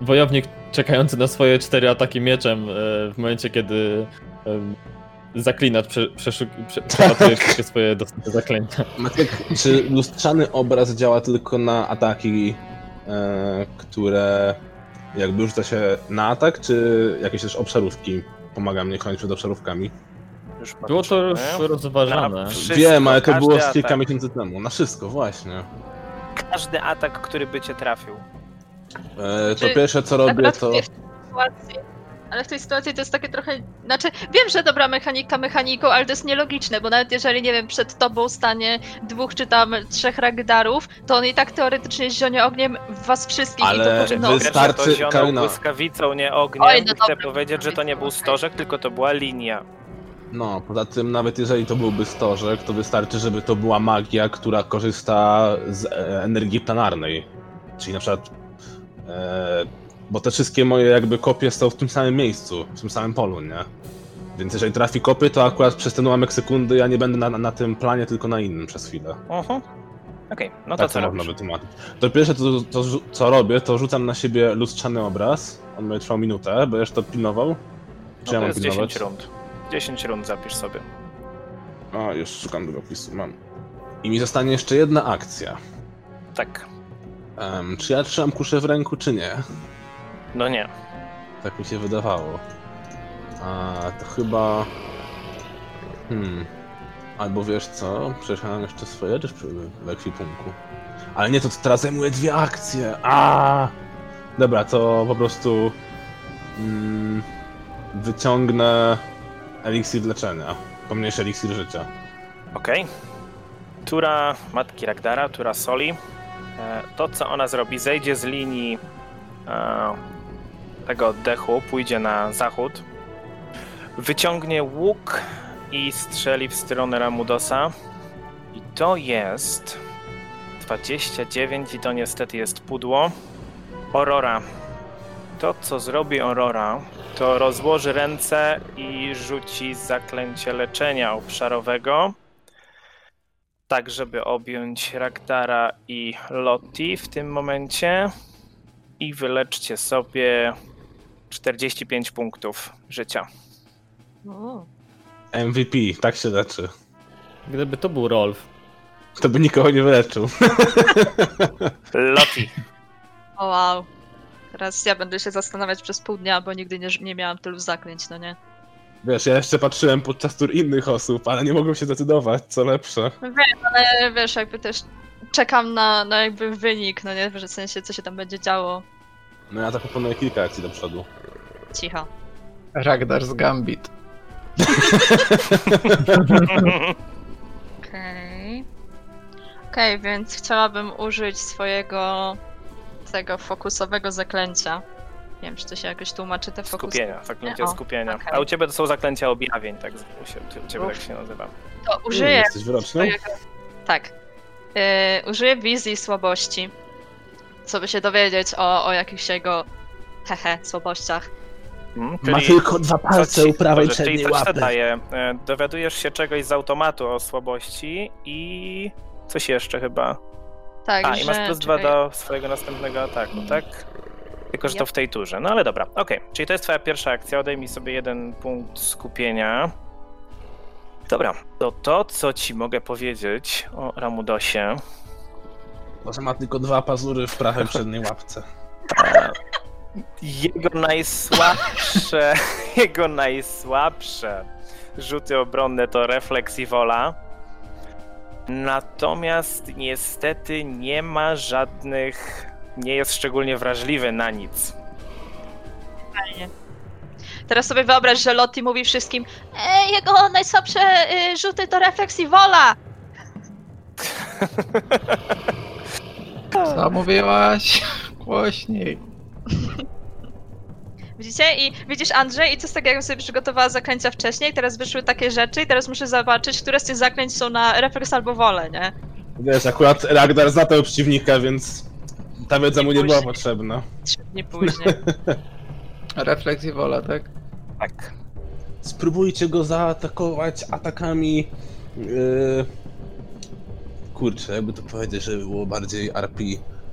wojownik czekający na swoje cztery ataki mieczem e, w momencie, kiedy zaklinacz prze, przelatuje wszystkie swoje dostępne zaklęcia. Maciek, czy lustrzany obraz działa tylko na ataki, e, które jakby rzuca się na atak, czy jakieś też obszarówki? Pomaga mnie chronić przed obszarówkami. Już Było to już rozważane. Wszystko, Wiem, ale to było z atak. kilka miesięcy temu. Na wszystko, właśnie. Każdy atak, który by cię trafił. E, to Czy pierwsze co robię Akurat to... w tej sytuacji. Ale w tej sytuacji to jest takie trochę. Znaczy, wiem, że dobra mechanika mechaniką, ale to jest nielogiczne, bo nawet jeżeli, nie wiem, przed tobą stanie dwóch czy tam trzech ragdarów, to on i tak teoretycznie zionie ogniem w was wszystkich Ale i to że Wystarczy, to zionął Karina. błyskawicą, nie ogniem. Oj, no I chcę dobra, powiedzieć, że to nie był stożek, tylko to była linia. No, poza tym nawet jeżeli to byłby stożek, to wystarczy, żeby to była magia, która korzysta z e, energii planarnej. Czyli na przykład... E, bo te wszystkie moje jakby kopie są w tym samym miejscu, w tym samym polu, nie? Więc jeżeli trafi kopy, to akurat przez ten ułamek sekundy ja nie będę na, na tym planie, tylko na innym przez chwilę. Mhm. Okej, no to tak co robisz? wytłumaczyć. To pierwsze, to, to, co robię, to rzucam na siebie lustrzany obraz. On będzie trwał minutę, będziesz to pilnował. No Czy ja to mam jest pilnować? 10 rund. 10 rund zapisz sobie. O, już szukam długopisu, mam. I mi zostanie jeszcze jedna akcja. Tak. Em, czy ja trzymam kuszę w ręku, czy nie? No nie. Tak mi się wydawało. A to chyba. Hmm. Albo wiesz co? Przecież ja mam jeszcze swoje rzeczy przy- w ekwipunku. Ale nie, to teraz zajmuje dwie akcje. A! Dobra, to po prostu. Mm, wyciągnę eliksir leczenia. Pomniejszy eliksir życia. Okej. Tura matki Ragdara, tura Soli. E, To, co ona zrobi, zejdzie z linii e, tego oddechu, pójdzie na zachód wyciągnie łuk i strzeli w stronę Ramudosa. I to jest 29 i to niestety jest pudło. Aurora. To, co zrobi Aurora, to rozłoży ręce i rzuci zaklęcie leczenia obszarowego. Tak, żeby objąć Ragdara i Lotti w tym momencie. I wyleczcie sobie 45 punktów życia. O. MVP, tak się leczy. Gdyby to był Rolf, To by nikogo nie wyleczył. Lotti. o wow. Teraz ja będę się zastanawiać przez pół dnia, bo nigdy nie, nie miałam tylu zaklęć, no nie? Wiesz, ja jeszcze patrzyłem podczas tur innych osób, ale nie mogłem się zdecydować, co lepsze. Ale wiesz, jakby też czekam na, na jakby wynik, no nie? W sensie, co się tam będzie działo. No ja zaproponuję kilka akcji do przodu. Cicho. Ragdar z Gambit. Okej. Okej, więc chciałabym użyć swojego tego fokusowego zaklęcia. Nie wiem, czy to się jakoś tłumaczy te fokus. Skupienia, zaklęcie O, skupienia. okej. A u ciebie to są zaklęcia objawień, tak? U się- u ciebie tak się nazywa. To użyję Jesteś wyroczny? swojego... Tak. Yy, użyję wizji słabości. Co by się dowiedzieć o, o jakichś jego hehe, słabościach. Hmm? Ma tylko dwa palce ci- u prawej dobrze, czyli przedniej łapy. daje. E, Dowiadujesz się czegoś z automatu o słabości i coś jeszcze chyba. Tak, A, i masz że- plus dwa do swojego następnego ataku, tak? Tylko, że to w tej turze. No ale dobra, okej. Czyli to jest twoja pierwsza akcja. Odejmij sobie jeden punkt skupienia. Dobra, to to, co ci mogę powiedzieć o Ramudosie. Może ma tylko dwa pazury w prawej przedniej łapce. Jego najsłabsze, [LAUGHS] jego najsłabsze rzuty obronne to refleks i wola. Natomiast niestety nie ma żadnych, nie jest szczególnie wrażliwy na nic. Fajnie. Teraz sobie wyobraź, że Lottie mówi wszystkim e, jego najsłabsze y, rzuty to refleks i wola! [LAUGHS] Co mówiłaś? [LAUGHS] Głośniej. Widzicie? I widzisz Andrzej i co z tego, jakbym sobie przygotowała zaklęcia wcześniej, teraz wyszły takie rzeczy i teraz muszę zobaczyć, które z tych zaklęć są na refleks albo wolę, nie? Wiesz, akurat Ragnar zna tego przeciwnika, więc ta wiedza mu nie była Później. potrzebna. Trzy dni później. [LAUGHS] Refleks i wola, tak? Tak. Spróbujcie go zaatakować atakami. Yy... Kurczę, jakby to powiedzieć, żeby było bardziej RP.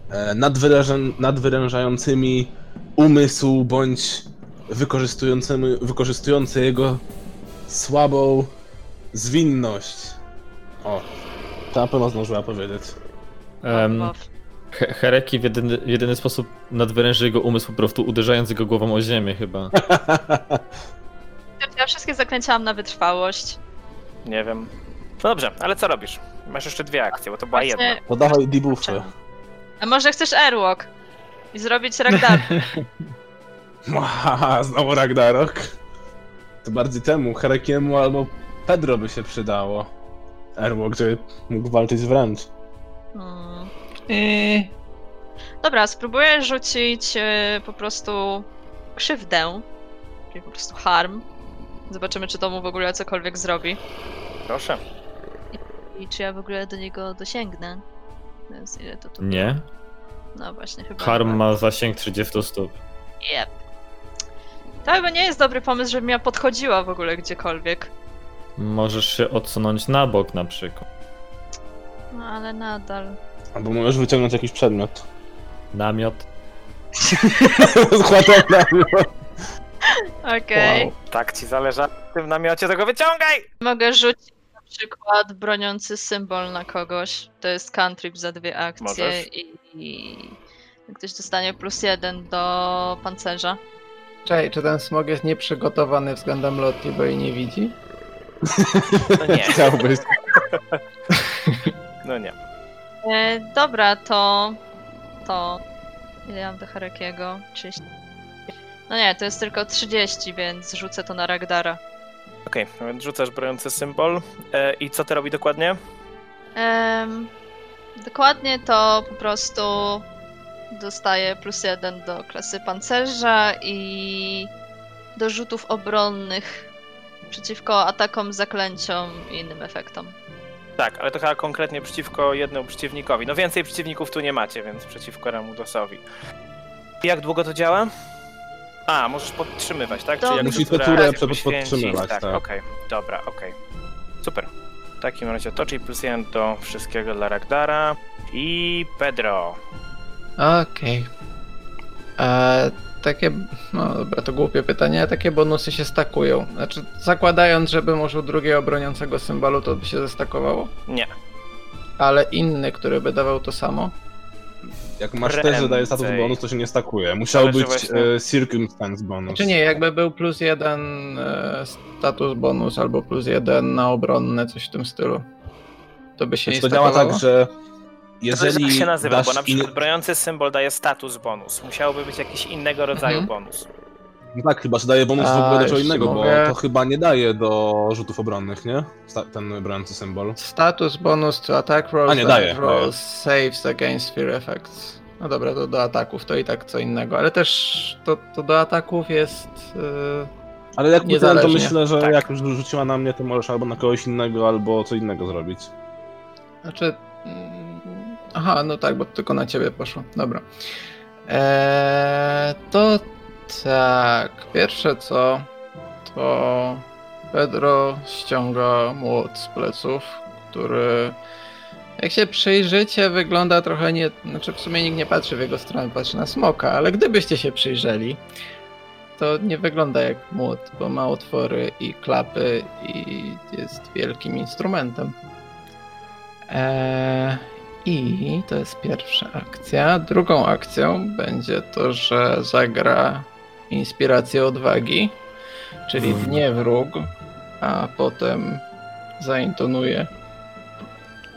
E, nadwyręża- nadwyrężającymi umysł bądź wykorzystującymi, wykorzystujący jego słabą zwinność. O, to na pewno zdążyła powiedzieć. Bo- He- Hereki w jedyny, w jedyny sposób nadwyręży jego umysł po prostu uderzając jego głową o ziemię chyba. Ja wszystkie zaklęcia mam na wytrwałość. Nie wiem. No dobrze, ale co robisz? Masz jeszcze dwie akcje, bo to była jedna. Właśnie- Podawaj debuffy. A może chcesz Airwalk? I zrobić Ragnar? Haha, [LAUGHS] znowu Ragnarok. To bardziej temu, Herekiemu albo Pedro by się przydało. Erwok, żeby mógł walczyć wręcz. Hmm. I... Dobra, spróbuję rzucić e, po prostu krzywdę. Czyli po prostu harm. Zobaczymy, czy to mu w ogóle cokolwiek zrobi. Proszę. I czy ja w ogóle do niego dosięgnę. Więc ile to tu Nie? No właśnie, chyba. Harm ma zasięg 30 stóp. Yep. To chyba nie jest dobry pomysł, żebym ja podchodziła w ogóle gdziekolwiek. Możesz się odsunąć na bok na przykład. No ale nadal. Albo możesz wyciągnąć jakiś przedmiot. Namiot. [LAUGHS] Zchłatał namiot. Okej. Wow. Tak ci zależy na tym namiocie, to go wyciągaj! Mogę rzucić przykład broniący symbol na kogoś. To jest cantrip za dwie akcje Możesz. i, i ktoś dostanie plus jeden do pancerza. Czekaj, czy ten smog jest nieprzygotowany względem Lotti, bo jej nie widzi? No nie, [LAUGHS] Chciałbyś. no nie. E, dobra, to. To. Ile ja mam do Harekiego? 30. No nie, to jest tylko 30, więc rzucę to na Ragdara. Okej, więc rzucasz brojący symbol. E, I co to robi dokładnie? Em, dokładnie to po prostu dostaje plus jeden do klasy pancerza i do rzutów obronnych przeciwko atakom, zaklęciom i innym efektom. Tak, ale to chyba konkretnie przeciwko jednemu przeciwnikowi. No więcej przeciwników tu nie macie, więc przeciwko Ramudosowi. I Jak długo to działa? A, możesz podtrzymywać, tak? To- jak Musi które tę turę podtrzymywać, Tak, tak. okej, dobra, okej. Super. W takim razie to, czyli plus jeden do wszystkiego dla Ragdara. I Pedro. Okej. E, Takie, no dobra, to głupie pytanie, a takie bonusy się stakują. Znaczy, zakładając, żebym użył drugiego broniącego symbolu, to by się zestakowało. Nie. Ale inny, który by dawał to samo. Jak masz też, że daje status bonus, to się nie stakuje. Musiał być właśnie- e, circumstance bonus. Czy nie, jakby był plus jeden e, status bonus albo plus jeden na obronne, coś w tym stylu. To by się Więc nie to działa tak, że Jeżeli jeżeli jak się nazywa, bo na przykład in- broniący symbol daje status bonus. Musiałoby być jakiś innego rodzaju Mhm. bonus. No tak, chyba, że daje bonus w A, ogóle do czego innego, mogę- bo to chyba nie daje do rzutów obronnych, nie? Sta- ten broniący symbol. Status bonus to attack rolls, A, nie, daje, rolls, saves against fear effects. No dobra, to do ataków to i tak co innego, ale też to, to do ataków jest... Yy... Ale jak pytałem, to myślę, że Tak. jak już rzuciła na mnie, to możesz albo na kogoś innego, albo co innego zrobić. Znaczy... mm, Aha, no tak, bo tylko na ciebie poszło. Dobra. Eee, to tak, pierwsze co, to Pedro ściąga młot z pleców, który jak się przyjrzycie wygląda trochę nie, znaczy w sumie nikt nie patrzy w jego stronę, patrzy na smoka, ale gdybyście się przyjrzeli, to nie wygląda jak młot, bo ma otwory i klapy i jest wielkim instrumentem. Eee, I to jest pierwsza akcja. Drugą akcją będzie to, że zagra inspirację odwagi, czyli Mm. nie wróg, a potem zaintonuje.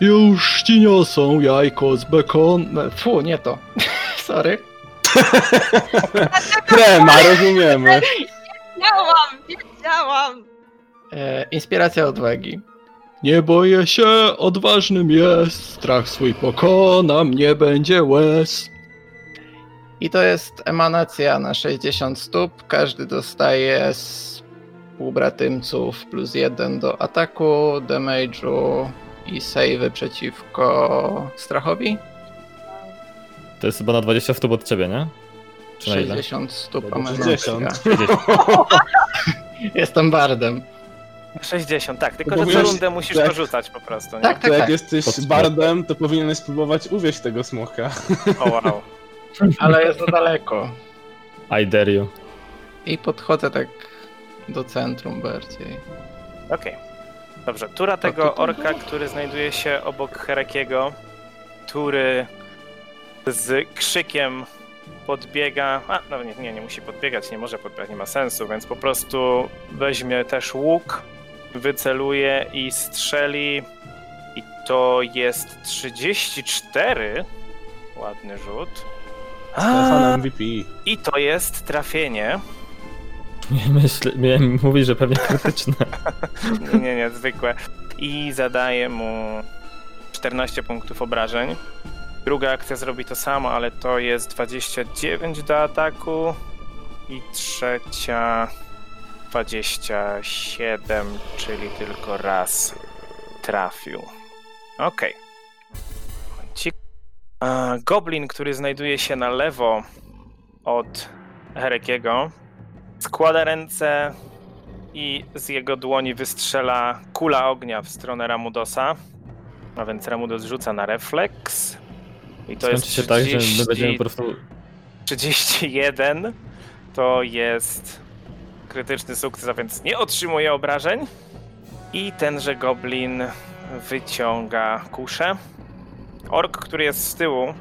Już ci niosą jajko z bekon. Fu, nie to. [LAUGHS] Sorry. [LAUGHS] Krema, rozumiemy. Wiedziałam, wiedziałam! E, inspiracja odwagi. Nie boję się, odważnym jest, strach swój pokonam, nie będzie łez. I to jest emanacja na 60 stóp. Każdy dostaje z półbratymców plus jeden do ataku, damage'u i savey przeciwko strachowi. To jest chyba na 20 stóp od ciebie, nie? Czy na ile? 60 stóp emanacja. 60. 60. Jestem bardem. 60, tak, tylko że co rundę musisz tak. to rzucać po prostu, nie? Tak, To tak, jak tak. jesteś Podspór. bardem, to powinieneś spróbować uwieść tego smoka. O wow. [LAUGHS] Ale jest za daleko. I dare you. I podchodzę tak do centrum bardziej. Okej. Dobrze, tura tego orka, który znajduje się obok Herekiego, który z krzykiem podbiega. A, no nie, nie, nie musi podbiegać, nie może podbiegać, nie ma sensu, więc po prostu weźmie też łuk, wyceluje i strzeli. I to jest 34. Ładny rzut. Stefan MVP. I to jest trafienie. Nie myślę, miałem mówić, że pewnie krytyczne. [LAUGHS] Nie, nie, nie, zwykłe. I zadaje mu 14 punktów obrażeń. Druga akcja zrobi to samo, ale to jest 29 do ataku. I trzecia 27, czyli tylko raz trafił. Okej. Momencik. Goblin, który znajduje się na lewo od Herekiego, składa ręce i z jego dłoni wystrzela kula ognia w stronę Ramudosa. A więc Ramudos rzuca na refleks. I to Skończy jest się tak, że 30, my będziemy po prostu... 31. To jest krytyczny sukces, a więc nie otrzymuje obrażeń. I tenże goblin wyciąga kuszę. Ork, który jest z tyłu,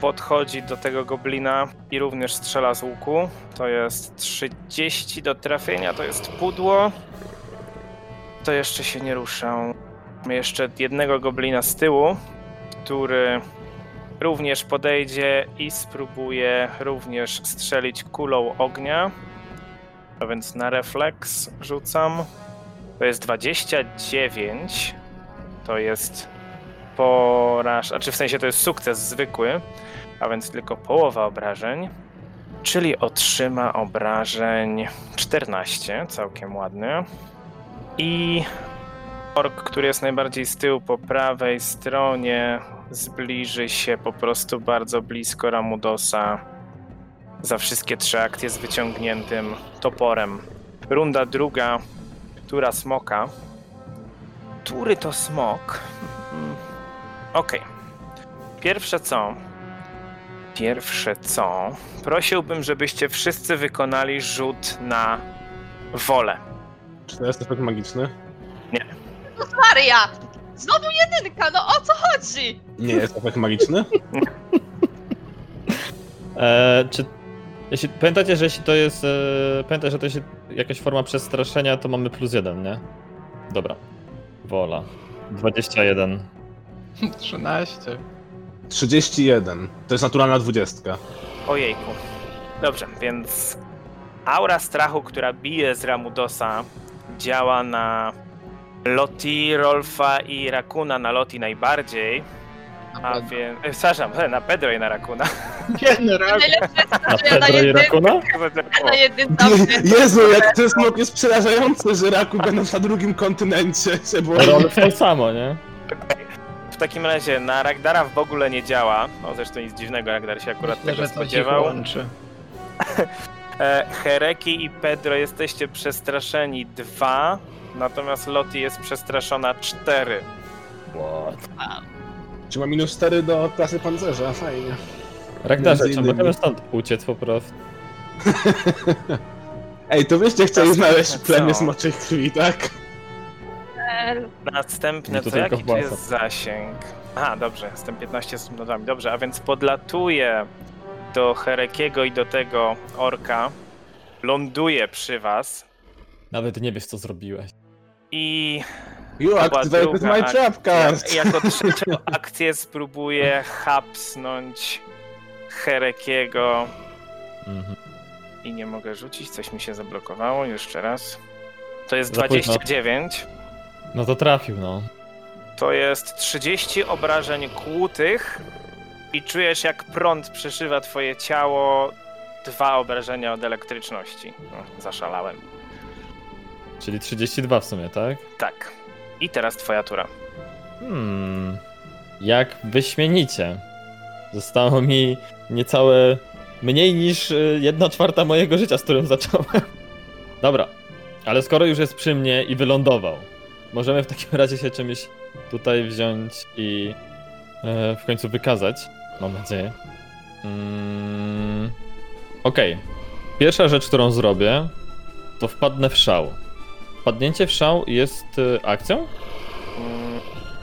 podchodzi do tego goblina i również strzela z łuku. To jest 30 do trafienia, to jest pudło. To jeszcze się nie ruszał. Mamy jeszcze jednego goblina z tyłu, który również podejdzie i spróbuje również strzelić kulą ognia. A więc na refleks rzucam. To jest 29. To jest poraż... Znaczy w sensie to jest sukces zwykły, a więc tylko połowa obrażeń. Czyli otrzyma obrażeń 14, całkiem ładnie. I ork, który jest najbardziej z tyłu po prawej stronie, zbliży się po prostu bardzo blisko Ramudosa za wszystkie trzy akcje z wyciągniętym toporem. Runda druga, tura smoka. Tury to smok. Okej. Pierwsze co? Pierwsze co? Prosiłbym, żebyście wszyscy wykonali rzut na wolę. Czy to jest efekt magiczny? Maria! Znowu jedynka, no o co chodzi? Nie jest efekt magiczny? [LAUGHS] E, czy. Jeśli, pamiętacie, że jeśli to jest. E, pamiętaj, że to jest jakaś forma przestraszenia, to mamy plus jeden, nie? Dobra. Wola. 21. 13. 31. To jest naturalna dwudziestka. Ojejku. Dobrze, więc aura strachu, która bije z Ramudosa, działa na Loti, Rolfa i Rakuna. Na Loti najbardziej, a więc... e, Przepraszam, na Pedro i na Rakuna. [LAUGHS] Generalnie. Na Pedro i Rakuna? [LAUGHS] na jedynce Jezu, jak ten smok jest przerażający, że raku będą na drugim kontynencie [LAUGHS] się boi. Rolf to samo, nie? W takim razie na Ragdara w ogóle nie działa. No zresztą nic dziwnego, Ragdar się akurat Myślę, tego że spodziewał. łączy. [LAUGHS] E, Hereki i Pedro jesteście przestraszeni dwa, natomiast Loti jest przestraszona cztery. What? Czy ma minus 4 do klasy pancerza? Fajnie. Ragdarze, Między czy innymi. możemy stąd uciec po prostu? [LAUGHS] Ej, to wyście chcieli znaleźć Co? plemię smoczej krwi, tak? Następne, to jaki tu jest zasięg? Aha, dobrze, jestem 15 z notami. Dobrze, a więc podlatuję do Herekiego i do tego orka, ląduję przy was Nawet nie wiesz, co zrobiłeś. i You activated my akcja. trap card! jako trzecią [LAUGHS] akcję spróbuję hapsnąć Herekiego Mhm. i nie mogę rzucić, coś mi się zablokowało, jeszcze raz. To jest Za późno. 29. No to trafił, no. To jest 30 obrażeń kłutych i czujesz jak prąd przeszywa twoje ciało. Dwa obrażenia od elektryczności. No, zaszalałem. Czyli 32 w sumie, tak? Tak. I teraz twoja tura. Hmm. Jak wyśmienicie. Zostało mi niecałe mniej niż y, jedna czwarta mojego życia, z którym zacząłem. [LAUGHS] Dobra, ale skoro już jest przy mnie i wylądował, możemy w takim razie się czymś tutaj wziąć i e, w końcu wykazać. Mam nadzieję. Mm, Okej. Pierwsza rzecz, którą zrobię, to wpadnę w szał. Wpadnięcie w szał jest y, akcją?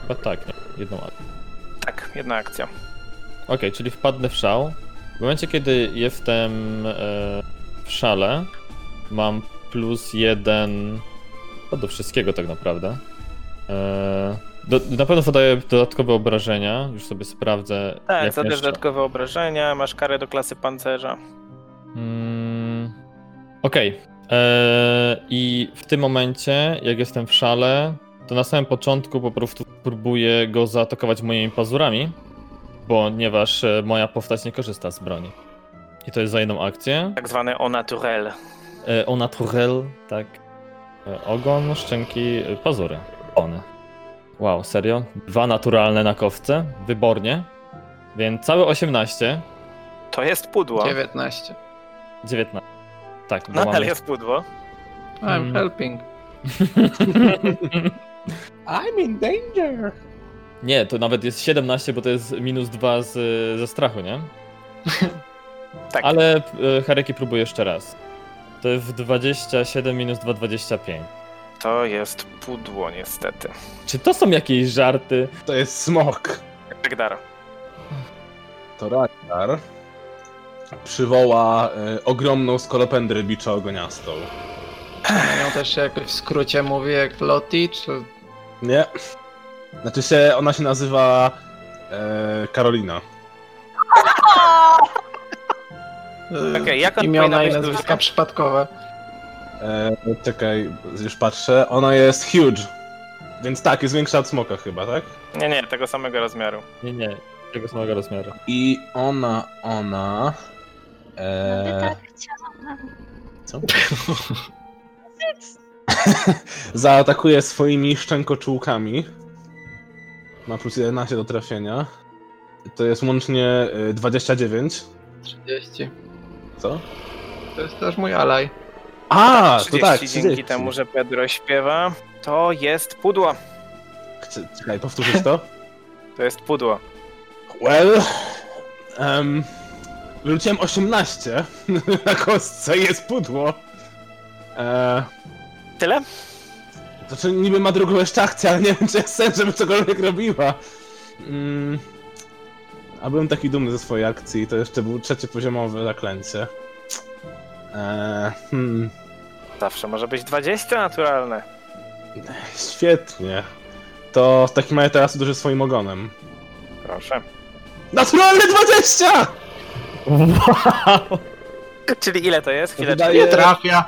Chyba tak, nie? Jedną akcję. tak, jedna akcja. Okej, czyli wpadnę w szał. W momencie, kiedy jestem e, w szale, mam plus jeden no do wszystkiego tak naprawdę. E, do, na pewno zadaję dodatkowe obrażenia, już sobie sprawdzę. Tak, zadasz jeszcze. dodatkowe obrażenia, masz karę do klasy pancerza. Mm, Okej. E, I w tym momencie, jak jestem w szale, to na samym początku po prostu próbuję go zaatakować moimi pazurami, ponieważ e, moja postać nie korzysta z broni. I to jest za jedną akcję. Tak zwany au naturel. Au naturel, tak. E, ogon, szczęki, pazury. One. Wow, serio? Dwa naturalne na kowce, wybornie. Więc całe 18, To jest pudło. 19. 19. Tak, bo Nadal mamy... jest pudło. I'm Mm. helping. [LAUGHS] I'm in danger! Nie, to nawet jest 17, bo to jest minus 2 z, ze strachu, nie? [LAUGHS] Tak. Ale e, Hareki próbuje jeszcze raz. To jest 27 minus 2, 25. To jest pudło, niestety. Czy to są jakieś żarty? To jest smok. Ragdar. To Ragnar przywoła y, ogromną skolopendrę bicza ogoniastą. Nią też się jakoś w skrócie mówi jak Loti, czy... Nie. Znaczy się, ona się nazywa e, Karolina. [LAUGHS] y, Okej, jak on imiona i nazwiska przypadkowe. E, czekaj, już patrzę. Ona jest huge. Więc tak, jest większa od smoka chyba, tak? Nie, nie, tego samego rozmiaru. Nie, nie, tego samego rozmiaru. I ona, ona... E, tak chciałam. co? [LAUGHS] Zaatakuje swoimi szczękoczułkami. Ma plus 11 do trafienia. To jest łącznie y, 29. 30. Co? To jest też mój alaj. A, to 30 tak, dzięki 30. temu, że Pedro śpiewa. To jest pudło. Chce- Czekaj, powtórzyć to? [LAUGHS] To jest pudło. Well... Um, wyrzuciłem 18 na kostce i jest pudło. E, Tyle? to czy niby ma drugą jeszcze akcję, ale nie wiem czy jest sens, żeby cokolwiek robiła. Mm, a byłem taki dumny ze swojej akcji, to jeszcze był trzeciopoziomowe zaklęcie. E, hmm, Zawsze może być 20 naturalne. świetnie. To w takim razie teraz uderzę swoim ogonem. Proszę. Naturalne 20! Wow! Czyli ile to jest? Chwileczkę. Nie trafia.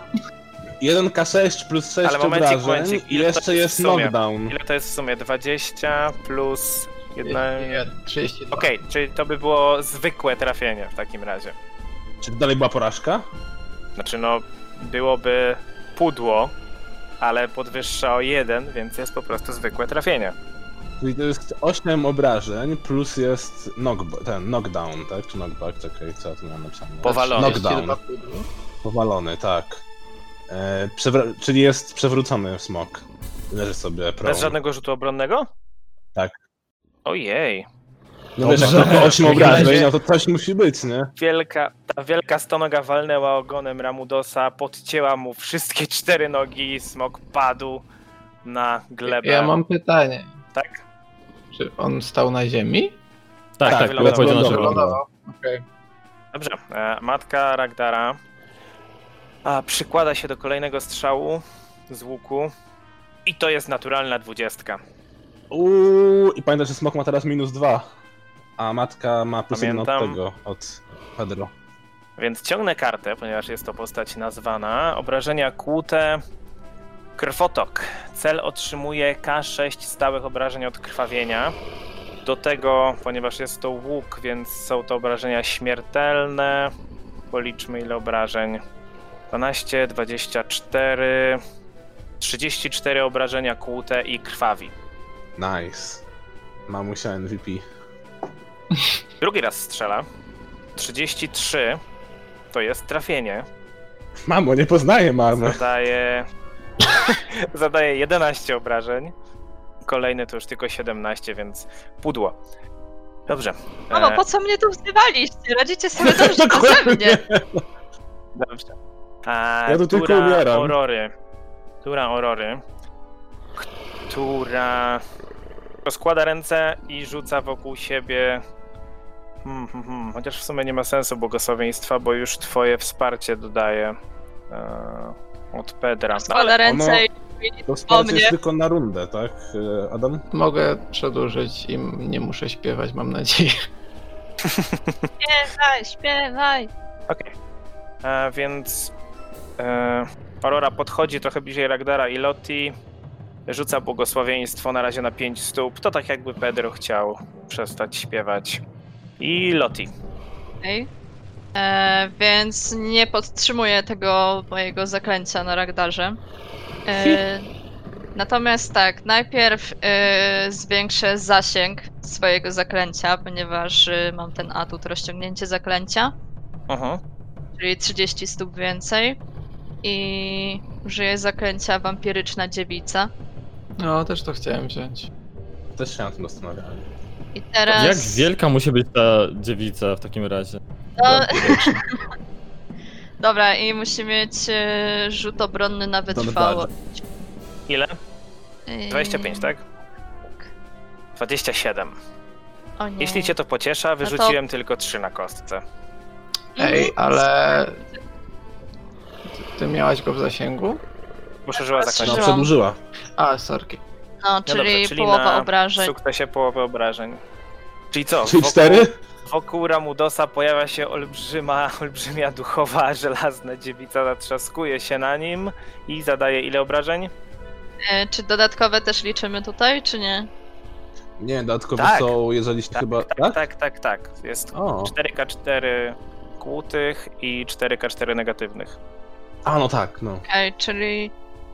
1k6 plus 6 Ale momencik, obrażeń momencik, i jeszcze jest jest knockdown. Ile to jest w sumie? 20 plus jedna... Nie, 32. Okej, czyli to by było zwykłe trafienie w takim razie. Czy to dalej była porażka? Znaczy no, byłoby pudło, ale podwyższa o jeden, więc jest po prostu zwykłe trafienie. Czyli to jest 8 obrażeń plus jest knock, ten knockdown, tak? Czy knockback? Czekaj, co ja tu miałem napisane? Powalony. Knockdown. Powalony, tak. E, przewra- czyli jest przewrócony smok. Leży sobie prone. Bez żadnego rzutu obronnego? Tak. Ojej, No wiesz, jak tylko 8 W takim obrażeń, no to coś musi być, nie? wielka, ta wielka stonoga walnęła ogonem Ramudosa, podcięła mu wszystkie cztery nogi, smok padł na glebę. Ja mam pytanie. Tak? Czy on stał na ziemi? Tak, Tak, tak, wylądował. Wylądował. wylądował. Okej. Dobrze, e, matka Ragdara a, przykłada się do kolejnego strzału z łuku i to jest naturalna dwudziestka. Uuu, i pamiętaj, że smok ma teraz minus 2. A matka ma plus 1 od Pamiętam. tego, od Pedro. Więc ciągnę kartę, ponieważ jest to postać nazwana. Obrażenia kłute. Krwotok. Cel otrzymuje K6 stałych obrażeń od krwawienia. Do tego, ponieważ jest to łuk, więc są to obrażenia śmiertelne. Policzmy ile obrażeń. 12, 24, 34 obrażenia kłute i krwawi. Nice. Mamusia MVP. Drugi raz strzela. 33 to jest trafienie. Mamo, nie poznaję mamy. Zadaje. [LAUGHS] Zadaje 11 obrażeń. Kolejny to już tylko 17, więc pudło. Dobrze. Mamo, E, po co mnie tu wzywaliście? Radzicie sobie dobrze [LAUGHS] beze mnie. Dobrze. A, Ja tu tylko umieram. Aurory. Tura Aurory. Która rozkłada ręce i rzuca wokół siebie. Hmm, hmm, hmm. Chociaż w sumie nie ma sensu błogosławieństwa, bo już twoje wsparcie dodaje e, od Pedra. No, Składa ale ręce ono- i To wsparcie jest tylko na rundę, tak, e, Adam? Mogę przedłużyć i nie muszę śpiewać, mam nadzieję. śpiewaj, śpiewaj. Okej. E, Więc e, Aurora podchodzi trochę bliżej Ragdara i Lotti. Rzuca błogosławieństwo na razie na 5 stóp. To tak jakby Pedro chciał przestać śpiewać. I Lotti. Okej. E, więc nie podtrzymuję tego mojego zaklęcia na Ragdarze. E, natomiast tak, najpierw e, zwiększę zasięg swojego zaklęcia, ponieważ mam ten atut rozciągnięcie zaklęcia, Mhm. czyli 30 stóp więcej. I użyję zaklęcia wampiryczna dziewica. No, też to chciałem wziąć. Też się na tym zastanawiałem. I teraz. Jak wielka musi być ta dziewica w takim razie? No... [LAUGHS] Dobra, i musi mieć e, rzut obronny na wytrwałość. Ile? Ej, 25, tak? 27. O nie. Jeśli cię to pociesza, wyrzuciłem tylko 3 na kostce. Ej, ale... Ty, ty miałaś go w zasięgu? Poszerzyła zaklęcie. No, przedłużyła. A, sorki. No, No czyli, dobrze, czyli połowa na obrażeń. sukcesie połowy obrażeń. Czyli co? Czyli wokół- 4? Wokół Ramudosa pojawia się olbrzyma, [LAUGHS] olbrzymia duchowa, żelazna dziewica, zatrzaskuje się na nim i zadaje ile obrażeń? E, czy dodatkowe też liczymy tutaj, czy nie? Nie, dodatkowo Tak. są, jeżeli chyba... tak, Tak? tak, tak, tak. Jest O. 4K4 kłutych i 4K4 negatywnych. A, no tak, no. Okej, czyli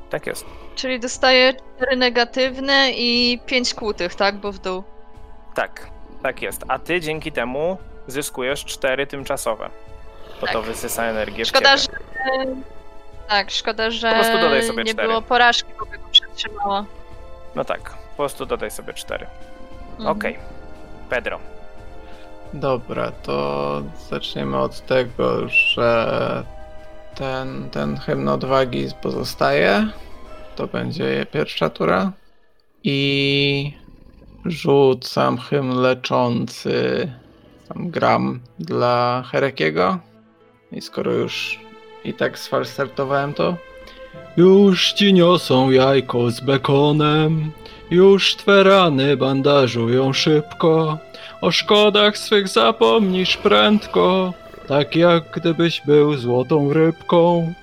Tak jest. Czyli dostaję 4 negatywne i 5 kłutych, tak? Bo w dół. Tak, tak jest. A ty dzięki temu zyskujesz cztery tymczasowe. Bo to Tak. wysysa energię Szkoda, w że. Tak, szkoda, że Po prostu dodaj sobie nie cztery. było porażki, bo by go przetrzymała. No tak, po prostu dodaj sobie cztery. Mhm. Okej. Pedro. Dobra, to zaczniemy od tego, że ten, ten hymn odwagi pozostaje. To będzie pierwsza tura. I rzucam hymn leczący. Tam gram dla Herekiego. I skoro już i tak sfalstartowałem to. Już ci niosą jajko z bekonem. Już twe rany bandażują szybko. O szkodach swych zapomnisz prędko, tak jak gdybyś był złotą rybką.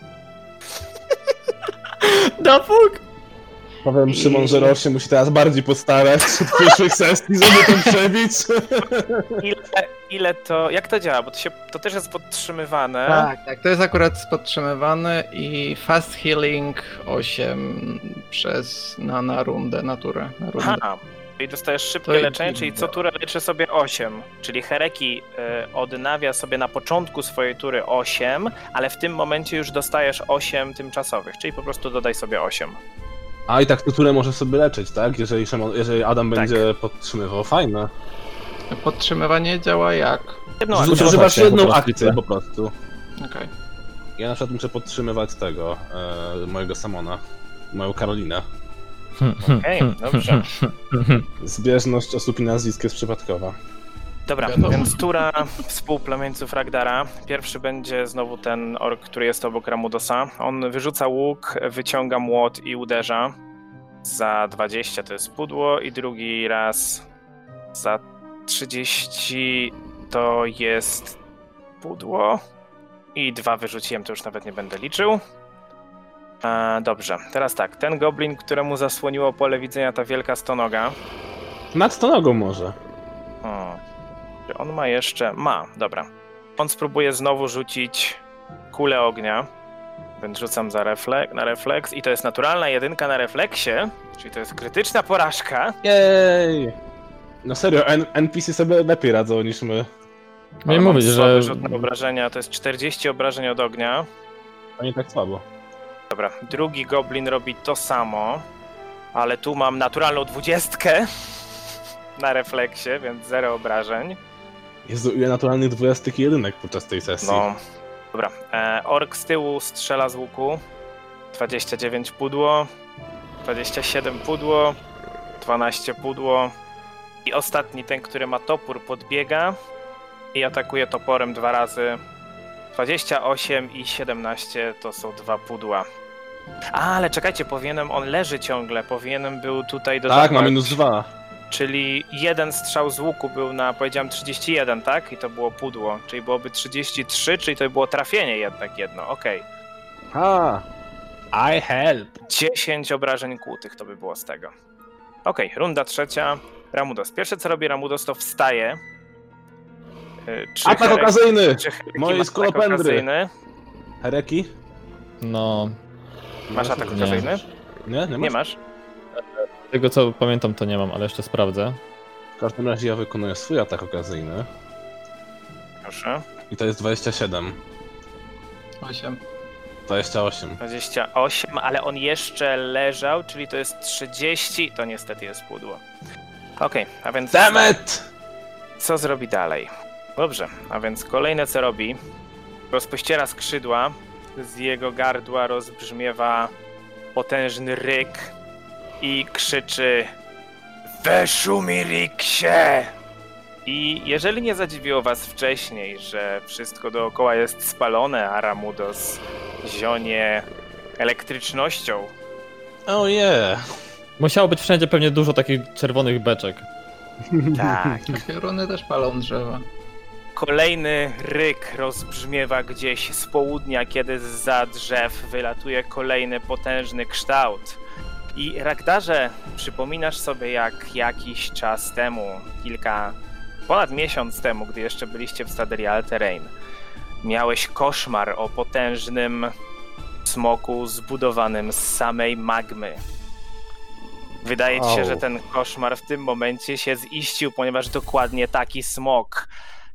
[LAUGHS] Dafuk! Powiem Szymon, że Roś się musi teraz bardziej postarać od przyszłych sesji, żeby to przebić. [LAUGHS] Ile, ile to. Jak to działa? Bo to, się, to też jest podtrzymywane. Tak, tak, to jest akurat podtrzymywane i fast healing 8 przez, na, na rundę, na turę. Na rundę. Aha. Czyli dostajesz szybkie leczenie, czyli co turę leczy sobie 8. Czyli Hereki y, odnawia sobie na początku swojej tury 8, ale w tym momencie już dostajesz 8 tymczasowych, czyli po prostu dodaj sobie 8. A i tak turę może sobie leczyć, tak? Jeżeli, Szymon, jeżeli Adam Tak. będzie podtrzymywał. Fajne. Podtrzymywanie działa jak? Jedną akcję. Jedną akcję po prostu. Okej. Ja na przykład muszę podtrzymywać tego, e, mojego Samona, moją Karolinę. Okej, dobrze. Zbieżność osób i nazwisk jest przypadkowa. Dobra, Wiadomo. więc tura współplemieńców Ragdara. Pierwszy będzie znowu ten ork, który jest obok Ramudosa. On wyrzuca łuk, wyciąga młot i uderza. Za 20 to jest pudło i drugi raz za 30 to jest pudło. I dwa wyrzuciłem, to już nawet nie będę liczył. E, dobrze, teraz tak. Ten goblin, któremu zasłoniło pole widzenia ta wielka stonoga. Nad to nogą może. O, czy on ma jeszcze. Ma, dobra. On spróbuje znowu rzucić kulę ognia. Więc rzucam za reflek, na refleks. I to jest naturalna jedynka na refleksie. Czyli to jest krytyczna porażka. Jej! No serio, N- NPC sobie lepiej radzą niż my. Nie Ale mam mówić, słaby że rzut na obrażenia to jest 40 obrażeń od ognia. To nie tak słabo. Dobra, drugi goblin robi to samo. Ale tu mam naturalną dwudziestkę na refleksie, więc zero obrażeń. Jezu, ile naturalnych dwudziestek i jedynek podczas tej sesji. No. Dobra. E, ork z tyłu strzela z łuku. 29 pudło. 27 pudło. 12 pudło. I ostatni, ten, który ma topór, podbiega i atakuje toporem dwa razy. 28 i 17 to są dwa pudła. A, ale czekajcie, powinienem, on leży ciągle, powinienem był tutaj dodawać... tak, ma minus dwa. Czyli jeden strzał z łuku był na, powiedziałem, 31, tak? I to było pudło. Czyli byłoby 33, czyli to było trafienie jednak jedno. Okej. Ha! I help. 10 obrażeń kłutych to by było z tego. Okej, runda trzecia. Ramudos. Pierwsze co robi Ramudos to wstaje. Czy Atak Herek- okazyjny! czy Hereki Mojej ma atak skolopendry. okazyjny? Hereki? no, Masz atak Nie. okazyjny? Nie, nie, masz? Nie masz? tego co pamiętam to nie mam, ale jeszcze sprawdzę. W każdym razie ja wykonuję swój atak okazyjny. Proszę. I to jest 27. 8. 28. 28, ale on jeszcze leżał, czyli to jest 30. To niestety jest pudło. Okej, a więc. Damn it! co zrobi dalej? Dobrze, a więc kolejne co robi, rozpościera skrzydła, z jego gardła rozbrzmiewa potężny ryk i krzyczy Weszumiriksie! I jeżeli nie zadziwiło was wcześniej, że wszystko dookoła jest spalone, a Ramudos zionie elektrycznością, Oh yeah! Musiało być wszędzie pewnie dużo takich czerwonych beczek. tak, [LAUGHS] Pioruny też palą drzewa. Kolejny ryk rozbrzmiewa gdzieś z południa, kiedy za drzew wylatuje kolejny potężny kształt. I Ragdarze, przypominasz sobie jak jakiś czas temu, kilka, ponad miesiąc temu, gdy jeszcze byliście w Staderii Alterrain, miałeś koszmar o potężnym smoku zbudowanym z samej magmy. Wydaje ci się, Au. że ten koszmar w tym momencie się ziścił, ponieważ dokładnie taki smok,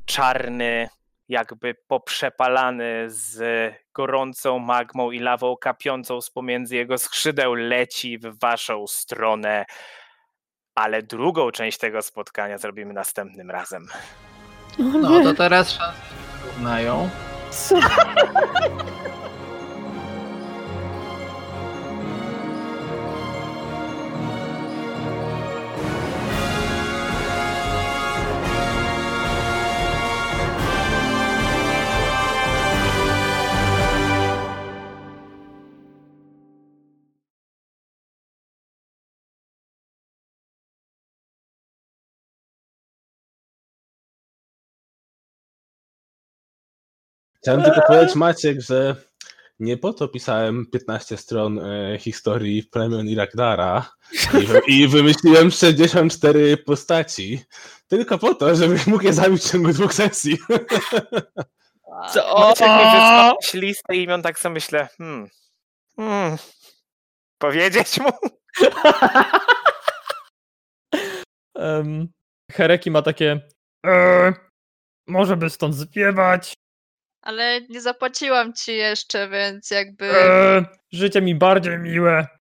czarny, jakby poprzepalany z gorącą magmą i lawą kapiącą z pomiędzy jego skrzydeł, leci w waszą stronę. Ale drugą część tego spotkania zrobimy następnym razem. No to teraz szanse się równają. Co? [LAUGHS] Chciałem tylko powiedzieć Maciek, że nie po to pisałem 15 stron e, historii plemion Irakdara i, i wymyśliłem 64 postaci, tylko po to, żebyś mógł je zabić w ciągu dwóch sesji. [LAUGHS] Maciek mi wysłałeś listę imion, tak sobie myślę, hmm, hmm, powiedzieć mu? [LAUGHS] Um, Hereki ma takie. Eee, może by stąd zwiewać. Ale nie zapłaciłam ci jeszcze, więc jakby. Eee, życie mi bardziej miłe.